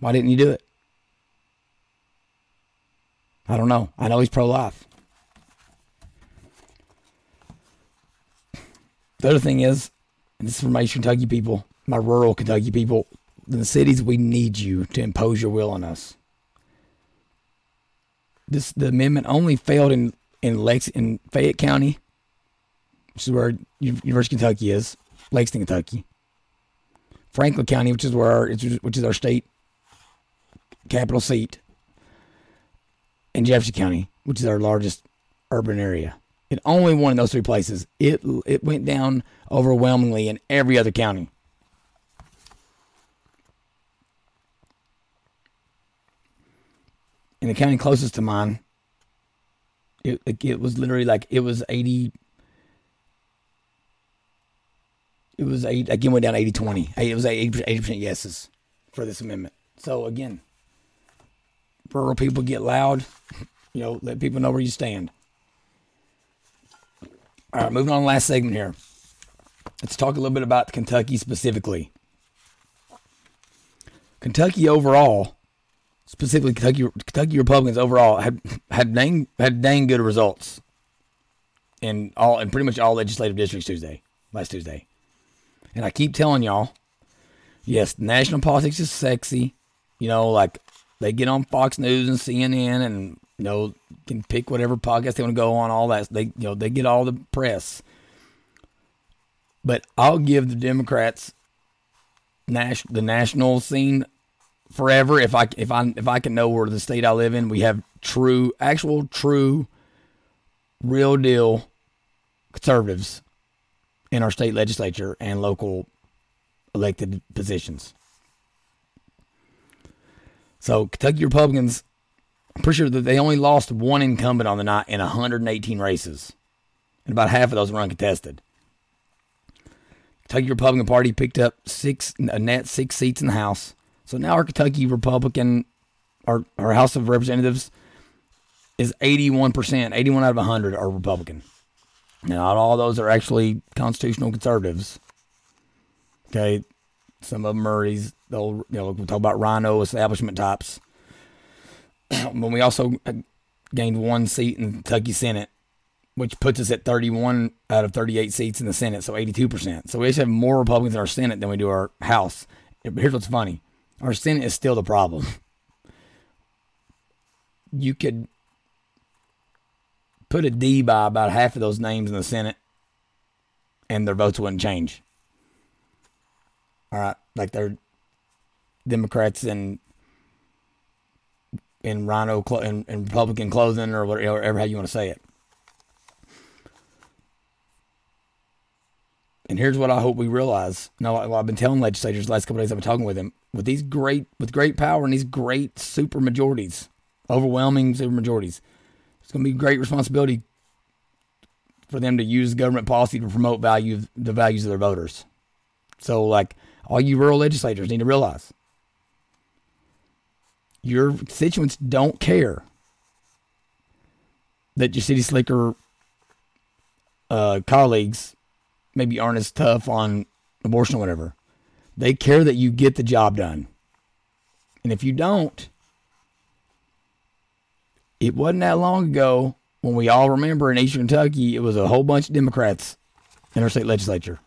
Why didn't you do it? I don't know. I know he's pro life. The other thing is, and this is for my Eastern Kentucky people, my rural Kentucky people, in the cities, we need you to impose your will on us. This the amendment only failed in in Lex in Fayette County, which is where University of Kentucky is, Lexington, Kentucky. Franklin County, which is where our, which is our state capital seat, in Jefferson County, which is our largest urban area. It only won in those three places. It it went down overwhelmingly in every other county. In the county closest to mine, it, it, was literally like it was 80 it was eight again went down 80 20 it was 80 percent yeses for this amendment so again rural people get loud you know let people know where you stand all right, moving on to the last segment here. Let's talk a little bit about Kentucky specifically. Kentucky overall, specifically Kentucky Kentucky Republicans overall had had dang had dang good results in all in pretty much all legislative districts Tuesday, last Tuesday. And I keep telling y'all, yes, national politics is sexy. You know, like they get on Fox News and CNN and you know, can pick whatever podcast they want to go on, all that. They, you know, they get all the press. But I'll give the Democrats nas- the national scene forever if I if I if I can know where the state I live in we have true, actual, true, real deal conservatives in our state legislature and local elected positions. So Kentucky Republicans I'm pretty sure that they only lost one incumbent on the night in 118 races, and about half of those were uncontested. Kentucky Republican Party picked up six a net six seats in the House. So now our Kentucky Republican, our, our House of Representatives, is 81%. 81 out of 100 are Republican. Now, not all those are actually constitutional conservatives. Okay, some of these, they'll, you know, we talk about RINO establishment types. when we also uh, gained one seat in the Kentucky Senate, which puts us at 31 out of 38 seats in the Senate, so 82%. So we actually have more Republicans in our Senate than we do our House. Here's what's funny our Senate is still the problem. You could put a D by about half of those names in the Senate, and their votes wouldn't change. All right, like they're Democrats and in RINO clo- in, in Republican clothing or whatever, whatever how you want to say it. And here's what I hope we realize. Now, I've been telling legislators the last couple of days I've been talking with them with these great with great power and these great super majorities, overwhelming super majorities. It's going to be great responsibility for them to use government policy to promote value the values of their voters. So, like all you rural legislators need to realize your constituents don't care that your city slicker uh, colleagues maybe aren't as tough on abortion or whatever. They care that you get the job done. And if you don't, it wasn't that long ago when we all remember in Eastern Kentucky, it was a whole bunch of Democrats in our state legislature.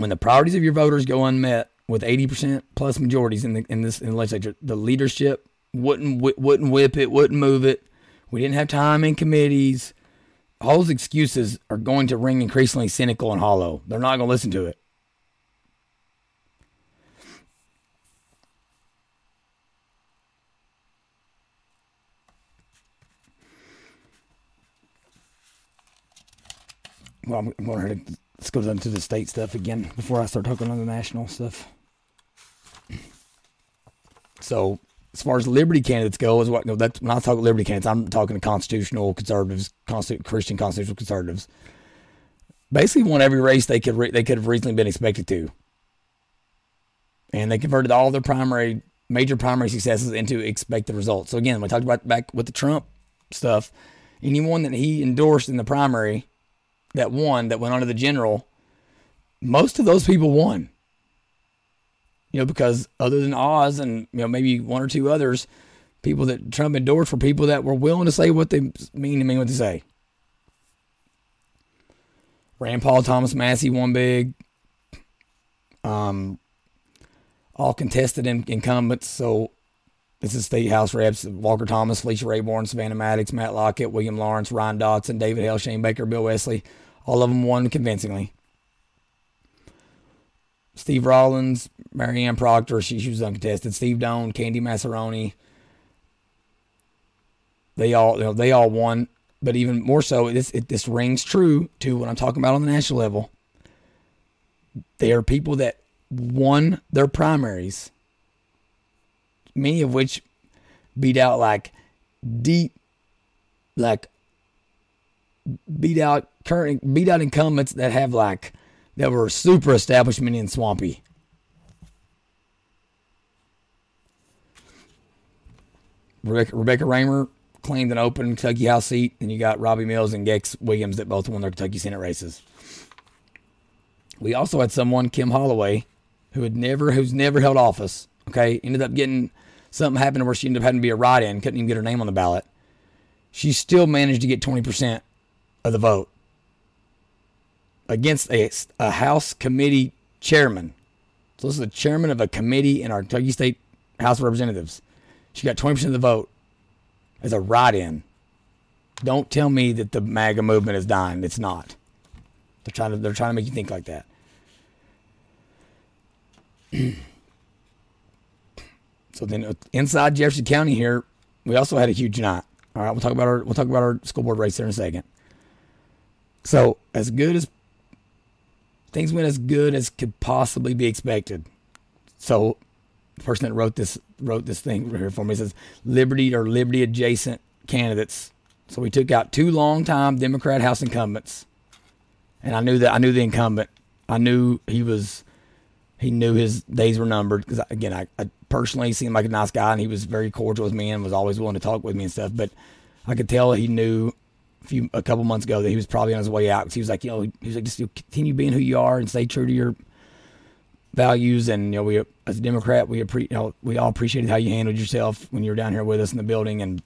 When the priorities of your voters go unmet, with 80% plus majorities in the in this in the legislature. The leadership wouldn't wouldn't whip it, wouldn't move it. We didn't have time in committees. All those excuses are going to ring increasingly cynical and hollow. They're not going to listen to it. Well, I'm going to let's go to the state stuff again before I start talking on the national stuff. So as far as liberty candidates go, is what no, that's when I talk liberty candidates, I'm talking to constitutional conservatives, constitu- Christian constitutional conservatives. Basically, won every race they could re- they could have reasonably been expected to, and they converted all their primary major primary successes into expected results. So again, we talked about back with the Trump stuff. Anyone that he endorsed in the primary that won, that went on to the general, most of those people won you know, because other than Oz and you know maybe one or two others, people that Trump endorsed were people that were willing to say what they mean to mean what they say. Rand Paul, Thomas Massie won big. Um, all contested in, incumbents. So this is state house reps: Walker Thomas, Felicia Rabourn, Savannah Maddox, Matt Lockett, William Lawrence, Ryan Dotson, David Hale, Shane Baker, Bill Wesley. All of them won convincingly. Steve Rawlings, Marianne Proctor, she, she was uncontested. Steve Doan, Candy Massaroni. They all you know, they all won, but even more so, this it, this rings true to what I'm talking about on the national level. They are people that won their primaries, many of which beat out like deep, like beat out current beat out incumbents that have like that were super establishment in Swampy. Rebecca, Rebecca Raymer claimed an open Kentucky House seat, and you got Robby Mills and Gex Williams that both won their Kentucky Senate races. We also had someone, Kim Holloway, who had never, who's never held office. Okay, ended up getting something happened where she ended up having to be a write-in, couldn't even get her name on the ballot. She still managed to get twenty percent of the vote against a, a House committee chairman. So this is the chairman of a committee in our Kentucky State House of Representatives. She got 20% of the vote as a write-in. Don't tell me that the MAGA movement is dying. It's not. They're trying to they're trying to make you think like that. so then uh, inside Jefferson County here, we also had a huge night. All right, we'll talk about our we'll talk about our school board race there in a second. So as good as things went as good as could possibly be expected. So the person that wrote this wrote this thing here for me says liberty or liberty adjacent candidates. So we took out two long-time Democrat House incumbents, and I knew that I knew the incumbent. I knew he was he knew his days were numbered because again I, I personally seemed like a nice guy and he was very cordial with me and was always willing to talk with me and stuff. But I could tell he knew a few a couple months ago that he was probably on his way out because he was like, you know, he was like, just continue being who you are and stay true to your values. And you know, we as a Democrat, we appre- you know, we all appreciated how you handled yourself when you were down here with us in the building. And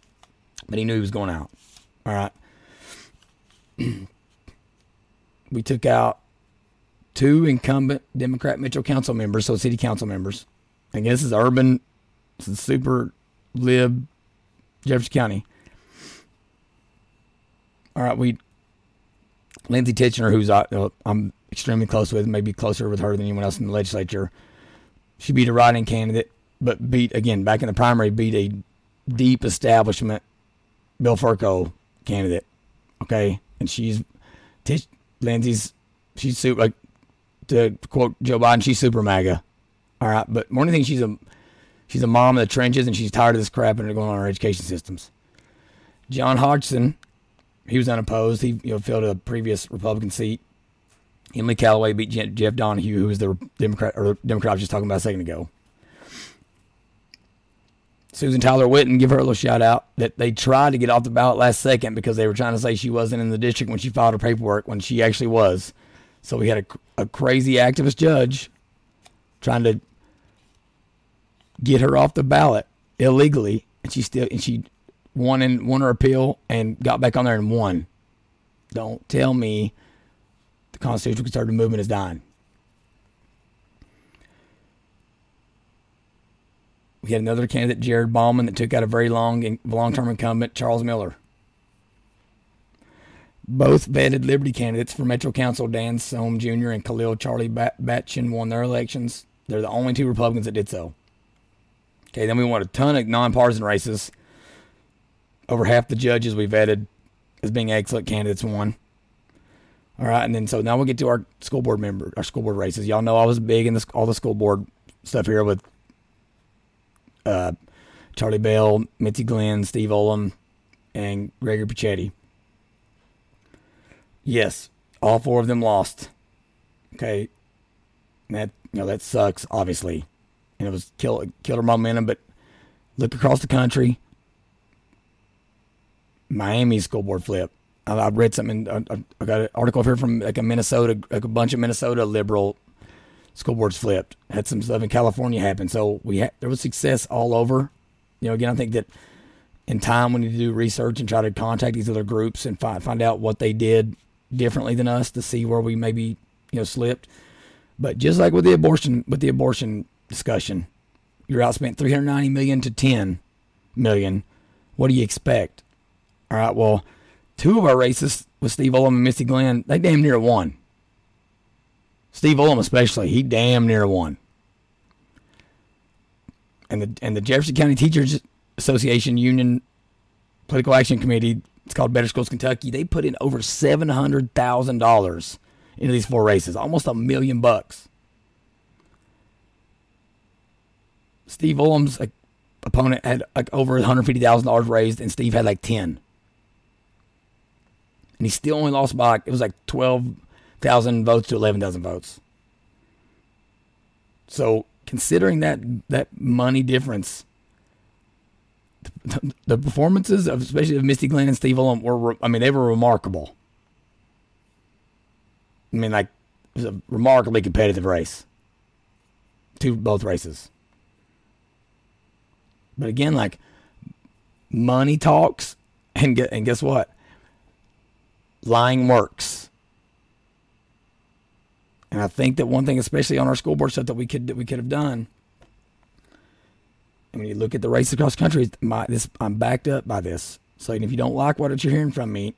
but he knew he was going out. All right. we took out two incumbent Democrat Metro Council members, so city council members. I guess it's urban, is super lib Jefferson County. All right, we Lindsey Tichenor, who's I, uh, I'm extremely close with, maybe closer with her than anyone else in the legislature. She beat a writing candidate, but beat again back in the primary, beat a deep establishment Bill Furco candidate. Okay, and she's Lindsey's she's super like to quote Joe Biden, she's super MAGA. All right, but more than anything, she's a she's a mom in the trenches, and she's tired of this crap and going on our education systems. John Hodgson he was unopposed. He you know filled a previous Republican seat. Emily Callaway beat Jeff Donohue, who was the Democrat or Democrat I was just talking about a second ago. Susan Tyler Witten, give her a little shout out that they tried to get off the ballot last second because they were trying to say she wasn't in the district when she filed her paperwork when she actually was. So we had a, a crazy activist judge trying to get her off the ballot illegally, and she still and she won and won her appeal and got back on there and won. Don't tell me the constitutional conservative movement is dying. We had another candidate, Jared Bauman, that took out a very long long-term incumbent, Charles Miller. Both vetted Liberty candidates for Metro Council, Dan Seum Jr. and Khalil Charlie Batshon, won their elections. They're the only two Republicans that did so. Okay, then we won a ton of nonpartisan races. Over half the judges we vetted as being excellent candidates won. All right, and then so now we'll get to our school board member, our school board races. Y'all know I was big in this, all the school board stuff here with uh, Charlie Bell, Misty Glenn, Steve Ullom, and Gregory Pachetti. Yes, all four of them lost. Okay, that you know that sucks, obviously, and it was kill killer momentum. But look across the country. Miami school board flip. I, I read something. I, I, got an article here from like a Minnesota, like a bunch of Minnesota liberal school boards flipped. Had some stuff in California happen. So we had there was success all over. You know, again, I think that in time we need to do research and try to contact these other groups and find find out what they did differently than us to see where we maybe you know slipped. But just like with the abortion with the abortion discussion, you're outspent 390 million to 10 million. What do you expect? All right, well, two of our races with Steve Ullom and Misty Glenn, they damn near won. Steve Ullom especially, he damn near won. And the and the Jefferson County Teachers Association Union Political Action Committee, it's called Better Schools Kentucky, they put in over seven hundred thousand dollars into these four races, almost a million bucks. Steve Ullom's opponent had like over $150,000 raised, and Steve had like 10. And he still only lost by, it was like 12,000 votes to 11,000 votes. So considering that, that money difference, the, performances of especially of Misty Glenn and Steve Ullom were, I mean, they were remarkable. I mean, like, it was a remarkably competitive race. To both races. But again, like money talks, and and guess what? Lying works. And I think that one thing, especially on our school board stuff, that we could that we could have done. When you look at the race across country, my this I'm backed up by this. So if you don't like what you're hearing from me,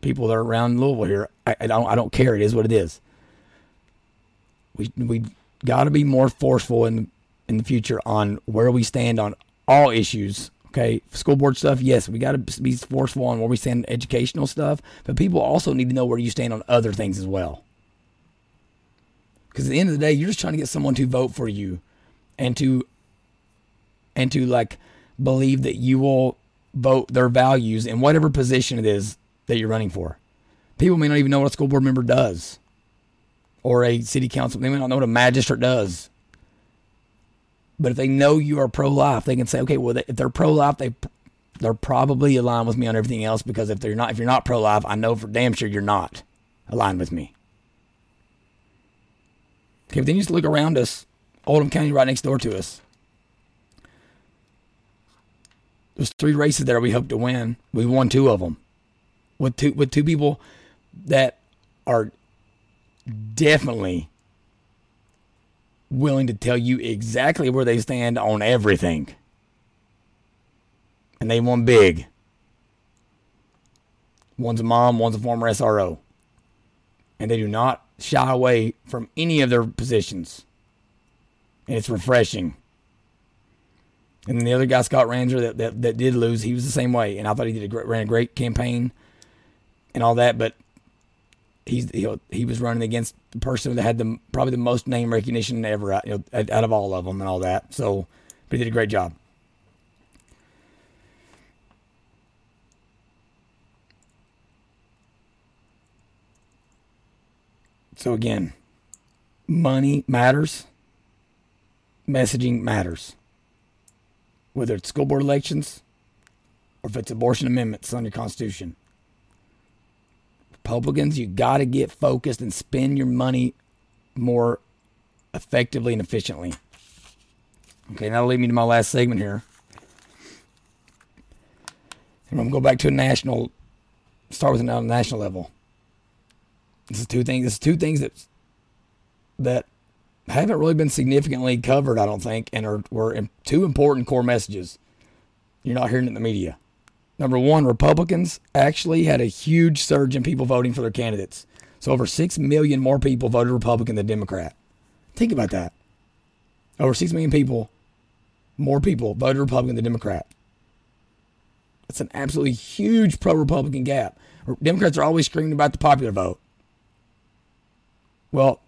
people that are around Louisville here, I, I don't I don't care. It is what it is. We we got to be more forceful in in the future on where we stand on all issues. Okay, school board stuff. Yes, we got to be forceful on where we stand on educational stuff, but people also need to know where you stand on other things as well. Because at the end of the day, you're just trying to get someone to vote for you, and to and to like believe that you will vote their values in whatever position it is that you're running for. People may not even know what a school board member does or a city council. They may not know what a magistrate does. But if they know you are pro life, they can say, okay, well, if they're pro life, they they're probably aligned with me on everything else because if they're not, if you're not pro life, I know for damn sure you're not aligned with me. Okay, but then you just look around us, Oldham County right next door to us. There's three races there we hope to win. We won two of them with two with two people that are definitely willing to tell you exactly where they stand on everything. And they won big. One's a mom, one's a former SRO. And they do not shy away from any of their positions. And it's refreshing. And then the other guy, Scott Ranzer, that, that, that did lose, he was the same way. And I thought he did a great, ran a great campaign and all that. But he's he, he was running against the person that had the probably the most name recognition ever out, you know, out of all of them and all that. So, but he did a great job. So again, money matters. Messaging matters. Whether it's school board elections or if it's abortion amendments on your constitution. Republicans, you got to get focused and spend your money more effectively and efficiently. Okay, now lead me to my last segment here. I'm going to go back to a national, start with a national level. This is two things. This is two things that that haven't really been significantly covered, I don't think, and are were two important core messages. You're not hearing it in the media. Number one, Republicans actually had a huge surge in people voting for their candidates. So over 6 million more people voted Republican than Democrat. Think about that. Over 6 million people, more people voted Republican than Democrat. That's an absolutely huge pro Republican gap. Democrats are always screaming about the popular vote. Well,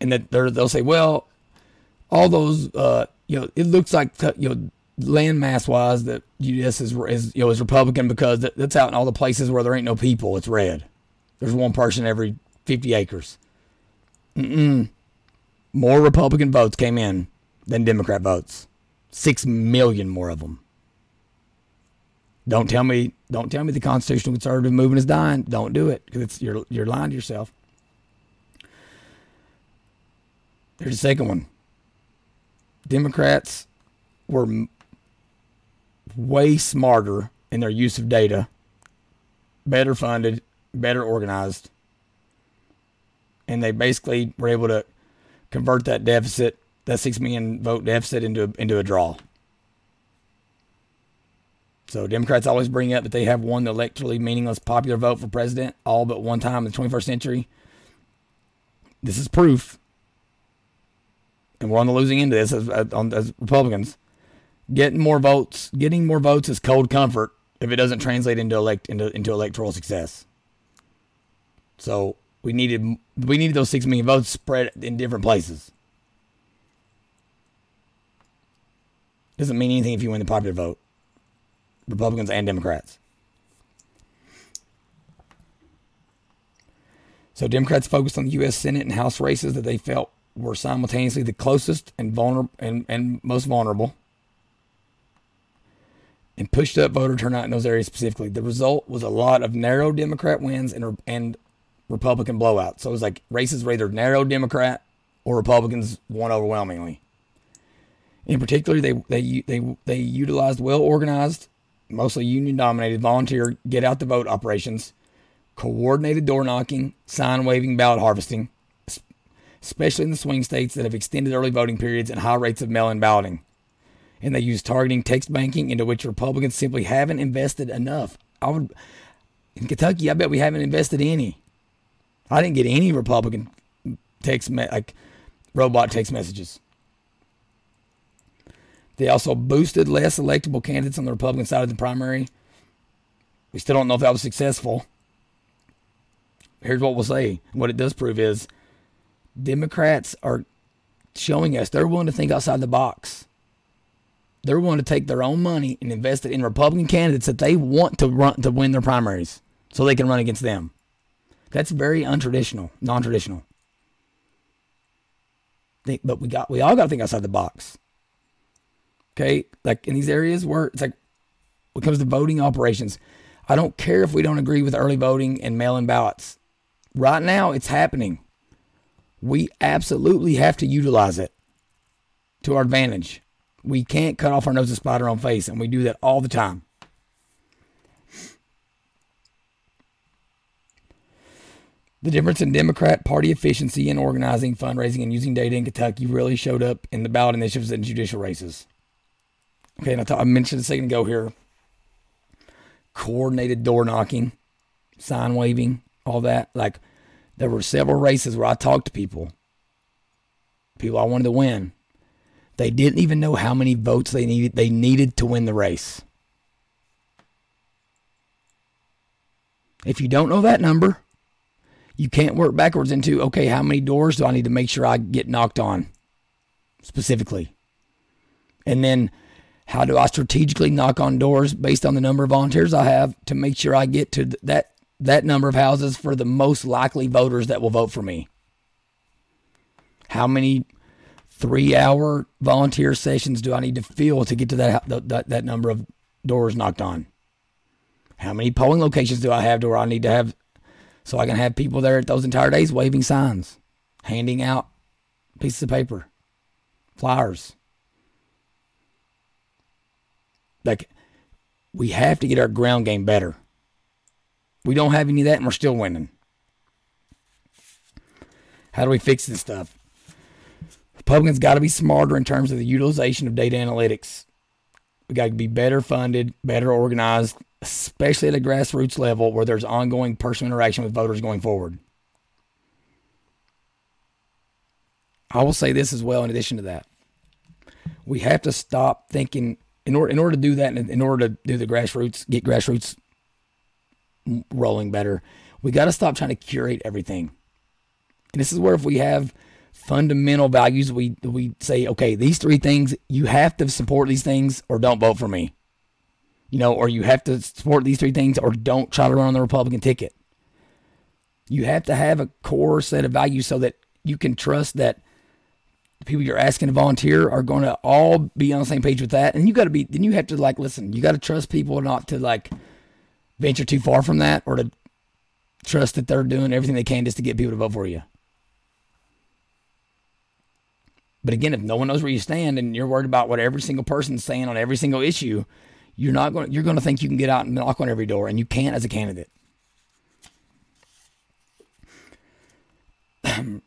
and that they'll say, well, all those, uh, you know, it looks like, you know, landmass wise that UDS is, is, you know, is Republican because that's out in all the places where there ain't no people. It's red. There's one person every 50 acres. Mm-mm. More Republican votes came in than Democrat votes. Six million more of them. Don't tell me, don't tell me the constitutional conservative movement is dying. Don't do it because it's you're you're lying to yourself. There's a second one. Democrats were m- way smarter in their use of data, better funded, better organized, and they basically were able to convert that deficit, that six million vote deficit, into a, into a draw. So Democrats always bring up that they have won the electorally meaningless popular vote for president all but one time in the 21st century. This is proof, and we're on the losing end of this as, as, as Republicans. Getting more votes, getting more votes is cold comfort if it doesn't translate into elect into, into electoral success. So we needed we needed those six million votes spread in different places. Doesn't mean anything if you win the popular vote. Republicans and Democrats. So Democrats focused on the U.S. Senate and House races that they felt were simultaneously the closest and vulnerable and, and most vulnerable, and pushed up voter turnout in those areas specifically. The result was a lot of narrow Democrat wins and and Republican blowouts. So it was like races were either narrow Democrat or Republicans won overwhelmingly. In particular, they they they they utilized well organized, mostly union dominated volunteer get out the vote operations, coordinated door knocking, sign waving, ballot harvesting, especially in the swing states that have extended early voting periods and high rates of mail in balloting. And they use targeting text banking into which Republicans simply haven't invested enough. I would in Kentucky, I bet we haven't invested any. I didn't get any Republican text me- like robot text messages. They also boosted less electable candidates on the Republican side of the primary. We still don't know if that was successful. Here's what we'll say. What it does prove is Democrats are showing us they're willing to think outside the box. They're willing to take their own money and invest it in Republican candidates that they want to run to win their primaries so they can run against them. That's very untraditional, non-traditional. but we got we all got to think outside the box. Okay, like in these areas where it's like when it comes to voting operations, I don't care if we don't agree with early voting and mail-in ballots. Right now, it's happening. We absolutely have to utilize it to our advantage. We can't cut off our nose to spite our own face, and we do that all the time. The difference in Democrat Party efficiency in organizing, fundraising, and using data in Kentucky really showed up in the ballot initiatives and judicial races. Okay, and I, I mentioned a second ago here coordinated door knocking, sign waving, all that. Like, there were several races where I talked to people, people I wanted to win. They didn't even know how many votes they needed. They needed to win the race. If you don't know that number, you can't work backwards into okay, how many doors do I need to make sure I get knocked on specifically? And then how do I strategically knock on doors based on the number of volunteers I have to make sure I get to that that number of houses for the most likely voters that will vote for me? How many 3-hour volunteer sessions do I need to fill to get to that that, that number of doors knocked on? How many polling locations do I have to where I need to have so I can have people there those entire days waving signs, handing out pieces of paper, flyers. Like, we have to get our ground game better. We don't have any of that, and we're still winning. How do we fix this stuff? Republicans got to be smarter in terms of the utilization of data analytics. We got to be better funded, better organized, especially at a grassroots level where there's ongoing personal interaction with voters going forward. I will say this as well, in addition to that. We have to stop thinking, in order, in order to do that, in order to do the grassroots, get grassroots rolling better, we got to stop trying to curate everything. And this is where if we have fundamental values, we we say, okay, these three things, you have to support these things or don't vote for me. You know, or you have to support these three things or don't try to run on the Republican ticket. You have to have a core set of values so that you can trust that the people you're asking to volunteer are going to all be on the same page with that. And you got to be, then you have to like, listen, you got to trust people not to like venture too far from that or to trust that they're doing everything they can just to get people to vote for you. But again, if no one knows where you stand and you're worried about what every single person's saying on every single issue, you're not going. You're going to think you can get out and knock on every door, and you can't as a candidate.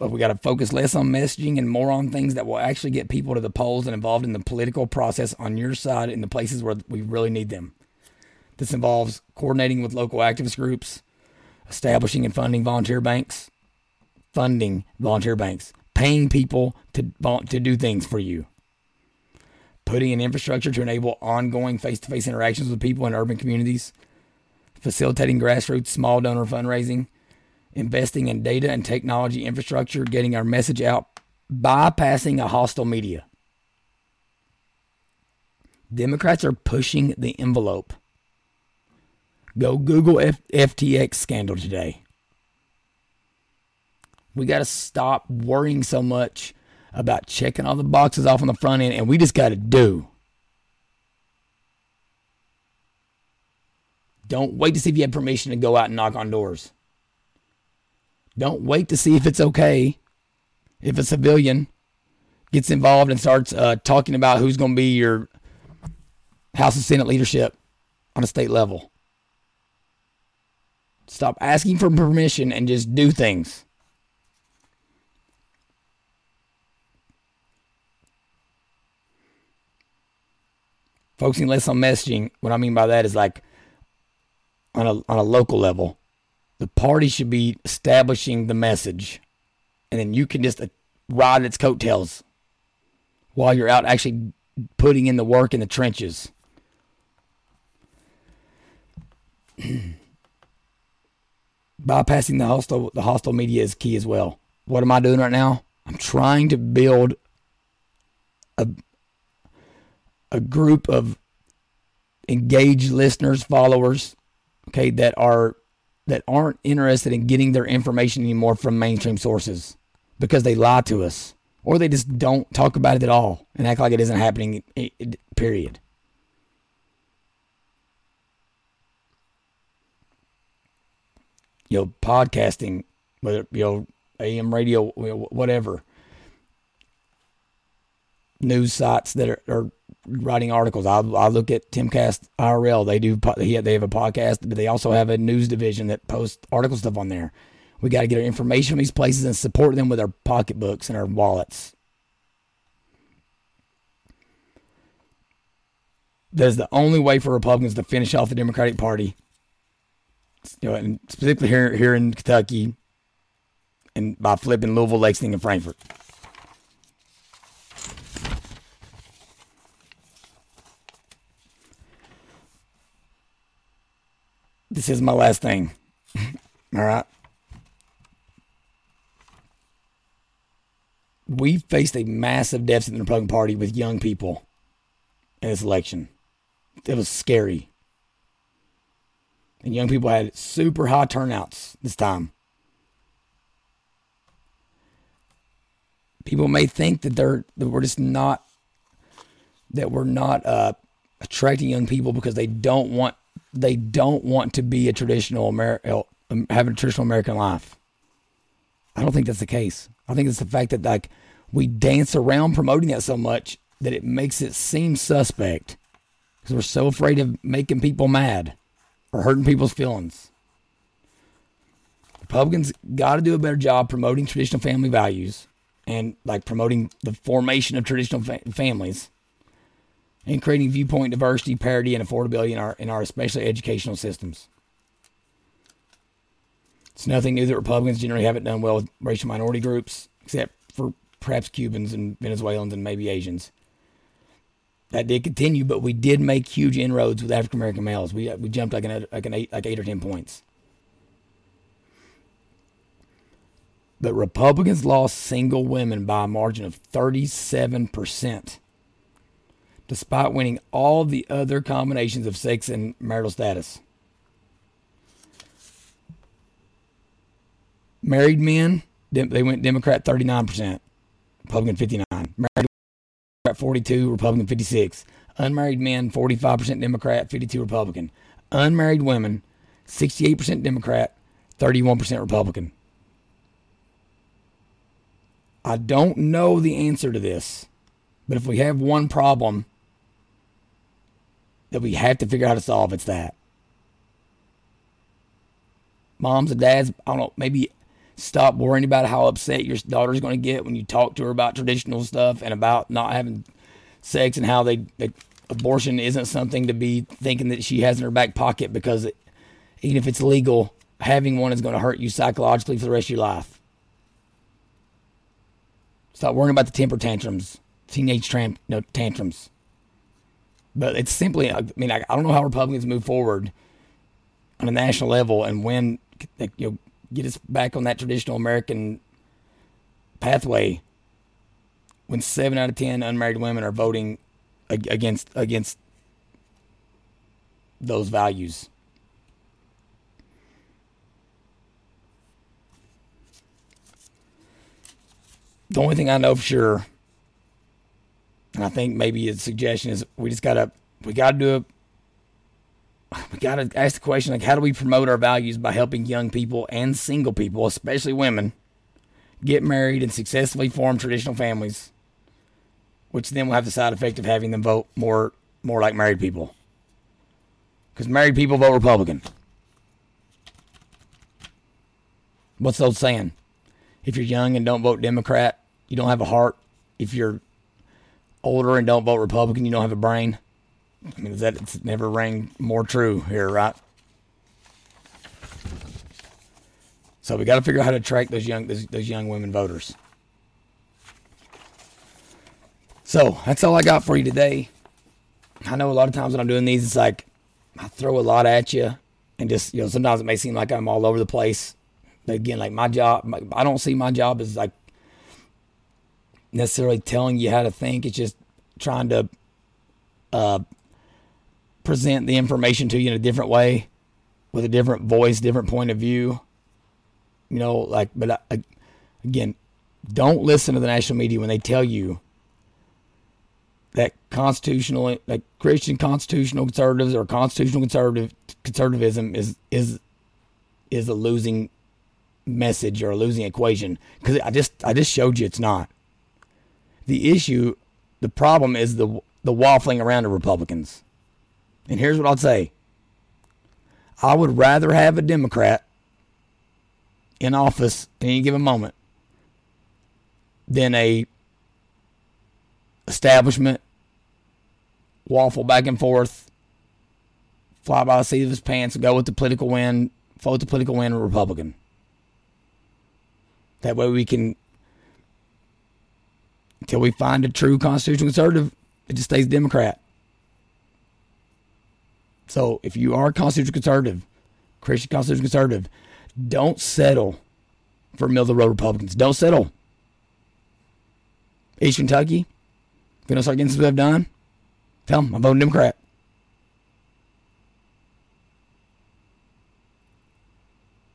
we got to focus less on messaging and more on things that will actually get people to the polls and involved in the political process on your side in the places where we really need them. This involves coordinating with local activist groups, establishing and funding volunteer banks, funding volunteer banks, paying people to, to do things for you, putting in infrastructure to enable ongoing face to face interactions with people in urban communities, facilitating grassroots small donor fundraising, investing in data and technology infrastructure, getting our message out, bypassing a hostile media. Democrats are pushing the envelope. Go Google F- FTX scandal today. We got to stop worrying so much about checking all the boxes off on the front end, and we just got to do. Don't wait to see if you have permission to go out and knock on doors. Don't wait to see if it's okay if a civilian gets involved and starts uh, talking about who's going to be your House and Senate leadership on a state level. Stop asking for permission and just do things. Focusing less on messaging. What I mean by that is like on a on a local level the party should be establishing the message, and then you can just uh, ride its coattails while you're out actually putting in the work in the trenches. Bypassing the hostile the hostile media is key as well. What am I doing right now? I'm trying to build a a group of engaged listeners, followers, okay, that are that aren't interested in getting their information anymore from mainstream sources because they lie to us or they just don't talk about it at all and act like it isn't happening, eh, eh, period. You know, podcasting, whether, you know, AM radio, whatever, news sites that are, are writing articles. I, I look at Timcast IRL. They do they have a podcast, but they also have a news division that posts article stuff on there. We got to get our information from these places and support them with our pocketbooks and our wallets. That is the only way for Republicans to finish off the Democratic Party. You know, and specifically here here in Kentucky, and by flipping Louisville, Lexington, and Frankfort. This is my last thing. All right. We faced a massive deficit in the Republican Party with young people in this election. It was scary. And young people had super high turnouts this time. People may think that they're that we're just not that we're not uh, attracting young people because they don't want they don't want to be a traditional American, um, having a traditional American life. I don't think that's the case. I think it's the fact that like we dance around promoting that so much that it makes it seem suspect because we're so afraid of making people mad or hurting people's feelings. Republicans got to do a better job promoting traditional family values and like promoting the formation of traditional fa- families and creating viewpoint diversity, parity, and affordability in our in our especially educational systems. It's nothing new that Republicans generally haven't done well with racial minority groups, except for perhaps Cubans and Venezuelans and maybe Asians. That did continue, but we did make huge inroads with African American males. We we jumped like an like an eight like eight or ten points. But Republicans lost single women by a margin of 37%, despite winning all the other combinations of sex and marital status. Married men, they went Democrat 39%, Republican 59. Married Democrat 42, Republican 56. Unmarried men 45% Democrat, 52 Republican. Unmarried women 68% Democrat, 31% Republican. I don't know the answer to this, but if we have one problem that we have to figure out how to solve, it's that. Moms and dads, I don't know, maybe stop worrying about how upset your daughter's going to get when you talk to her about traditional stuff and about not having sex and how they, they abortion isn't something to be thinking that she has in her back pocket because it, even if it's legal, having one is going to hurt you psychologically for the rest of your life. Stop worrying about the temper tantrums, teenage tramp, no, tantrums. But it's simply, I mean, I, I don't know how Republicans move forward on a national level and when you know get us back on that traditional American pathway when seven out of ten unmarried women are voting against against those values. The only thing I know for sure, and I think maybe a suggestion is we just gotta we gotta do a we got to ask the question like, how do we promote our values by helping young people and single people, especially women, get married and successfully form traditional families, which then will have the side effect of having them vote more more like married people. Because married people vote Republican. What's the old saying? If you're young and don't vote Democrat, you don't have a heart. If you're older and don't vote Republican, you don't have a brain. I mean, that it's never rang more true here, right? So we got to figure out how to track those young those, those young women voters. So that's all I got for you today. I know a lot of times when I'm doing these, it's like I throw a lot at you, and just you know sometimes it may seem like I'm all over the place. But again, like my job, my, I don't see my job as like necessarily telling you how to think. It's just trying to uh, present the information to you in a different way with a different voice, different point of view. You know, like, but I, uh, again, don't listen to the national media when they tell you that constitutional, like Christian constitutional conservatives or constitutional conservative conservatism is is is a losing message or a losing equation because I just I just showed you it's not. The issue, the problem is the the waffling around of Republicans. And here's what I'll say I would rather have a Democrat in office at any given moment than a establishment waffle back and forth, fly by the seat of his pants, go with the political wind, vote the political wind a Republican. That way we can, until we find a true constitutional conservative, it just stays Democrat. So if you are a constitutional conservative, Christian constitutional conservative, don't settle for middle of the road Republicans. Don't settle. East Kentucky, if you don't start getting some stuff done, tell them I'm voting Democrat.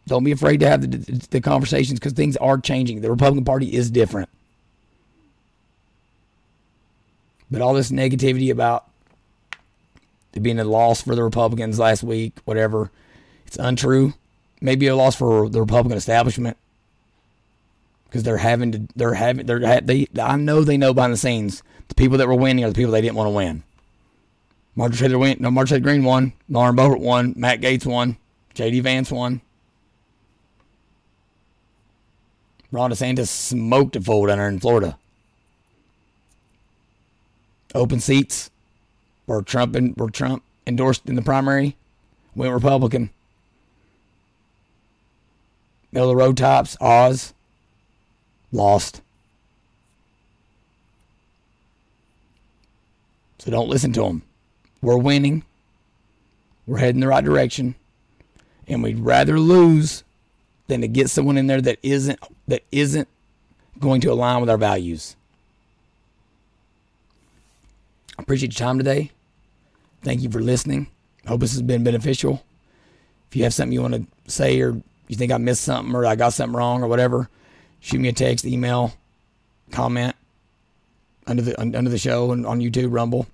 Don't be afraid to have the, the conversations because things are changing. The Republican Party is different. But all this negativity about it being a loss for the Republicans last week, whatever. It's untrue. Maybe a loss for the Republican establishment because they're having to. They're having. They're they. I know they know behind the scenes the people that were winning are the people they didn't want to win. Marjorie Taylor went. No, Marjorie Greene won. Lauren Boebert won. Matt Gaetz won. J.D. Vance won. Ron DeSantis smoked a fool there in Florida. Open seats where Trump and where Trump endorsed in the primary went Republican. Middle of the road tops, Oz lost. So don't listen to them. We're winning. We're heading the right direction. And we'd rather lose than to get someone in there that isn't that isn't going to align with our values. I appreciate your time today. Thank you for listening. Hope this has been beneficial. If you have something you want to say or you think I missed something or I got something wrong or whatever, shoot me a text, email, comment under the under the show and on YouTube, Rumble.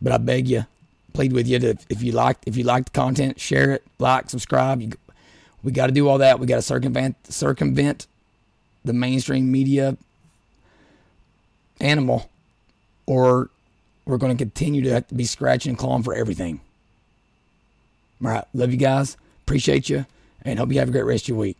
But I beg you, plead with you to if you like if you like the content, share it, like, subscribe. You, we got to do all that. We got to circumvent circumvent the mainstream media animal, or we're going to continue to to be scratching and clawing for everything. All right, love you guys, appreciate you, and hope you have a great rest of your week.